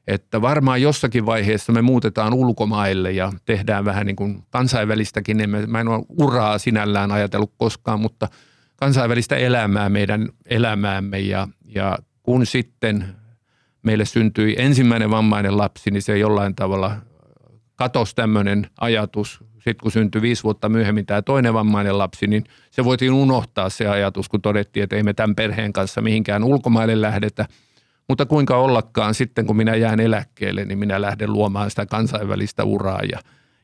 että varmaan jossakin vaiheessa me muutetaan ulkomaille ja tehdään vähän niin kuin kansainvälistäkin. Mä en ole uraa sinällään ajatellut koskaan, mutta kansainvälistä elämää meidän elämäämme ja, ja kun sitten meille syntyi ensimmäinen vammainen lapsi, niin se jollain tavalla katosi tämmöinen ajatus. Sitten kun syntyi viisi vuotta myöhemmin tämä toinen vammainen lapsi, niin se voitiin unohtaa se ajatus, kun todettiin, että ei me tämän perheen kanssa mihinkään ulkomaille lähdetä. Mutta kuinka ollakaan sitten, kun minä jään eläkkeelle, niin minä lähden luomaan sitä kansainvälistä uraa ja,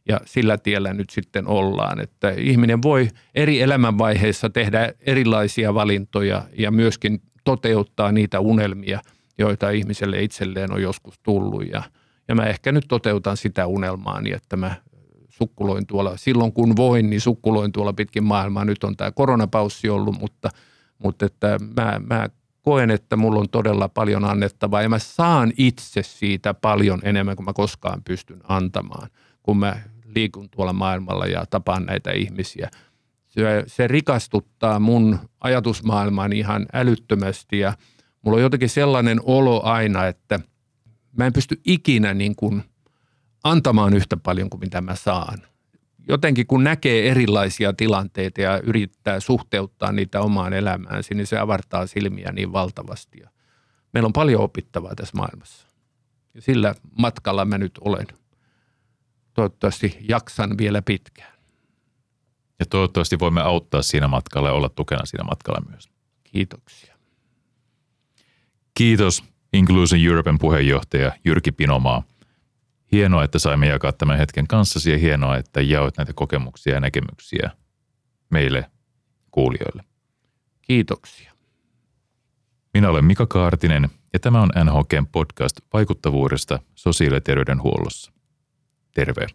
ja sillä tiellä nyt sitten ollaan. Että ihminen voi eri elämänvaiheissa tehdä erilaisia valintoja ja myöskin toteuttaa niitä unelmia, joita ihmiselle itselleen on joskus tullut. Ja, ja mä ehkä nyt toteutan sitä unelmaa niin, että mä sukkuloin tuolla, silloin kun voin, niin sukkuloin tuolla pitkin maailmaa. Nyt on tämä koronapaussi ollut, mutta, mutta että mä, mä koen, että mulla on todella paljon annettavaa ja mä saan itse siitä paljon enemmän kuin mä koskaan pystyn antamaan, kun mä liikun tuolla maailmalla ja tapaan näitä ihmisiä. Se, se rikastuttaa mun ajatusmaailmaan ihan älyttömästi ja mulla on jotenkin sellainen olo aina, että mä en pysty ikinä niin kuin antamaan yhtä paljon kuin mitä mä saan jotenkin kun näkee erilaisia tilanteita ja yrittää suhteuttaa niitä omaan elämäänsä, niin se avartaa silmiä niin valtavasti. Meillä on paljon opittavaa tässä maailmassa. Ja sillä matkalla mä nyt olen. Toivottavasti jaksan vielä pitkään. Ja toivottavasti voimme auttaa siinä matkalla ja olla tukena siinä matkalla myös. Kiitoksia. Kiitos Inclusion Europen puheenjohtaja Jyrki Pinomaa – Hienoa, että saimme jakaa tämän hetken kanssasi ja hienoa, että jaoit näitä kokemuksia ja näkemyksiä meille kuulijoille. Kiitoksia. Minä olen Mika Kaartinen ja tämä on NHKn podcast vaikuttavuudesta sosiaali- ja terveydenhuollossa. Terve.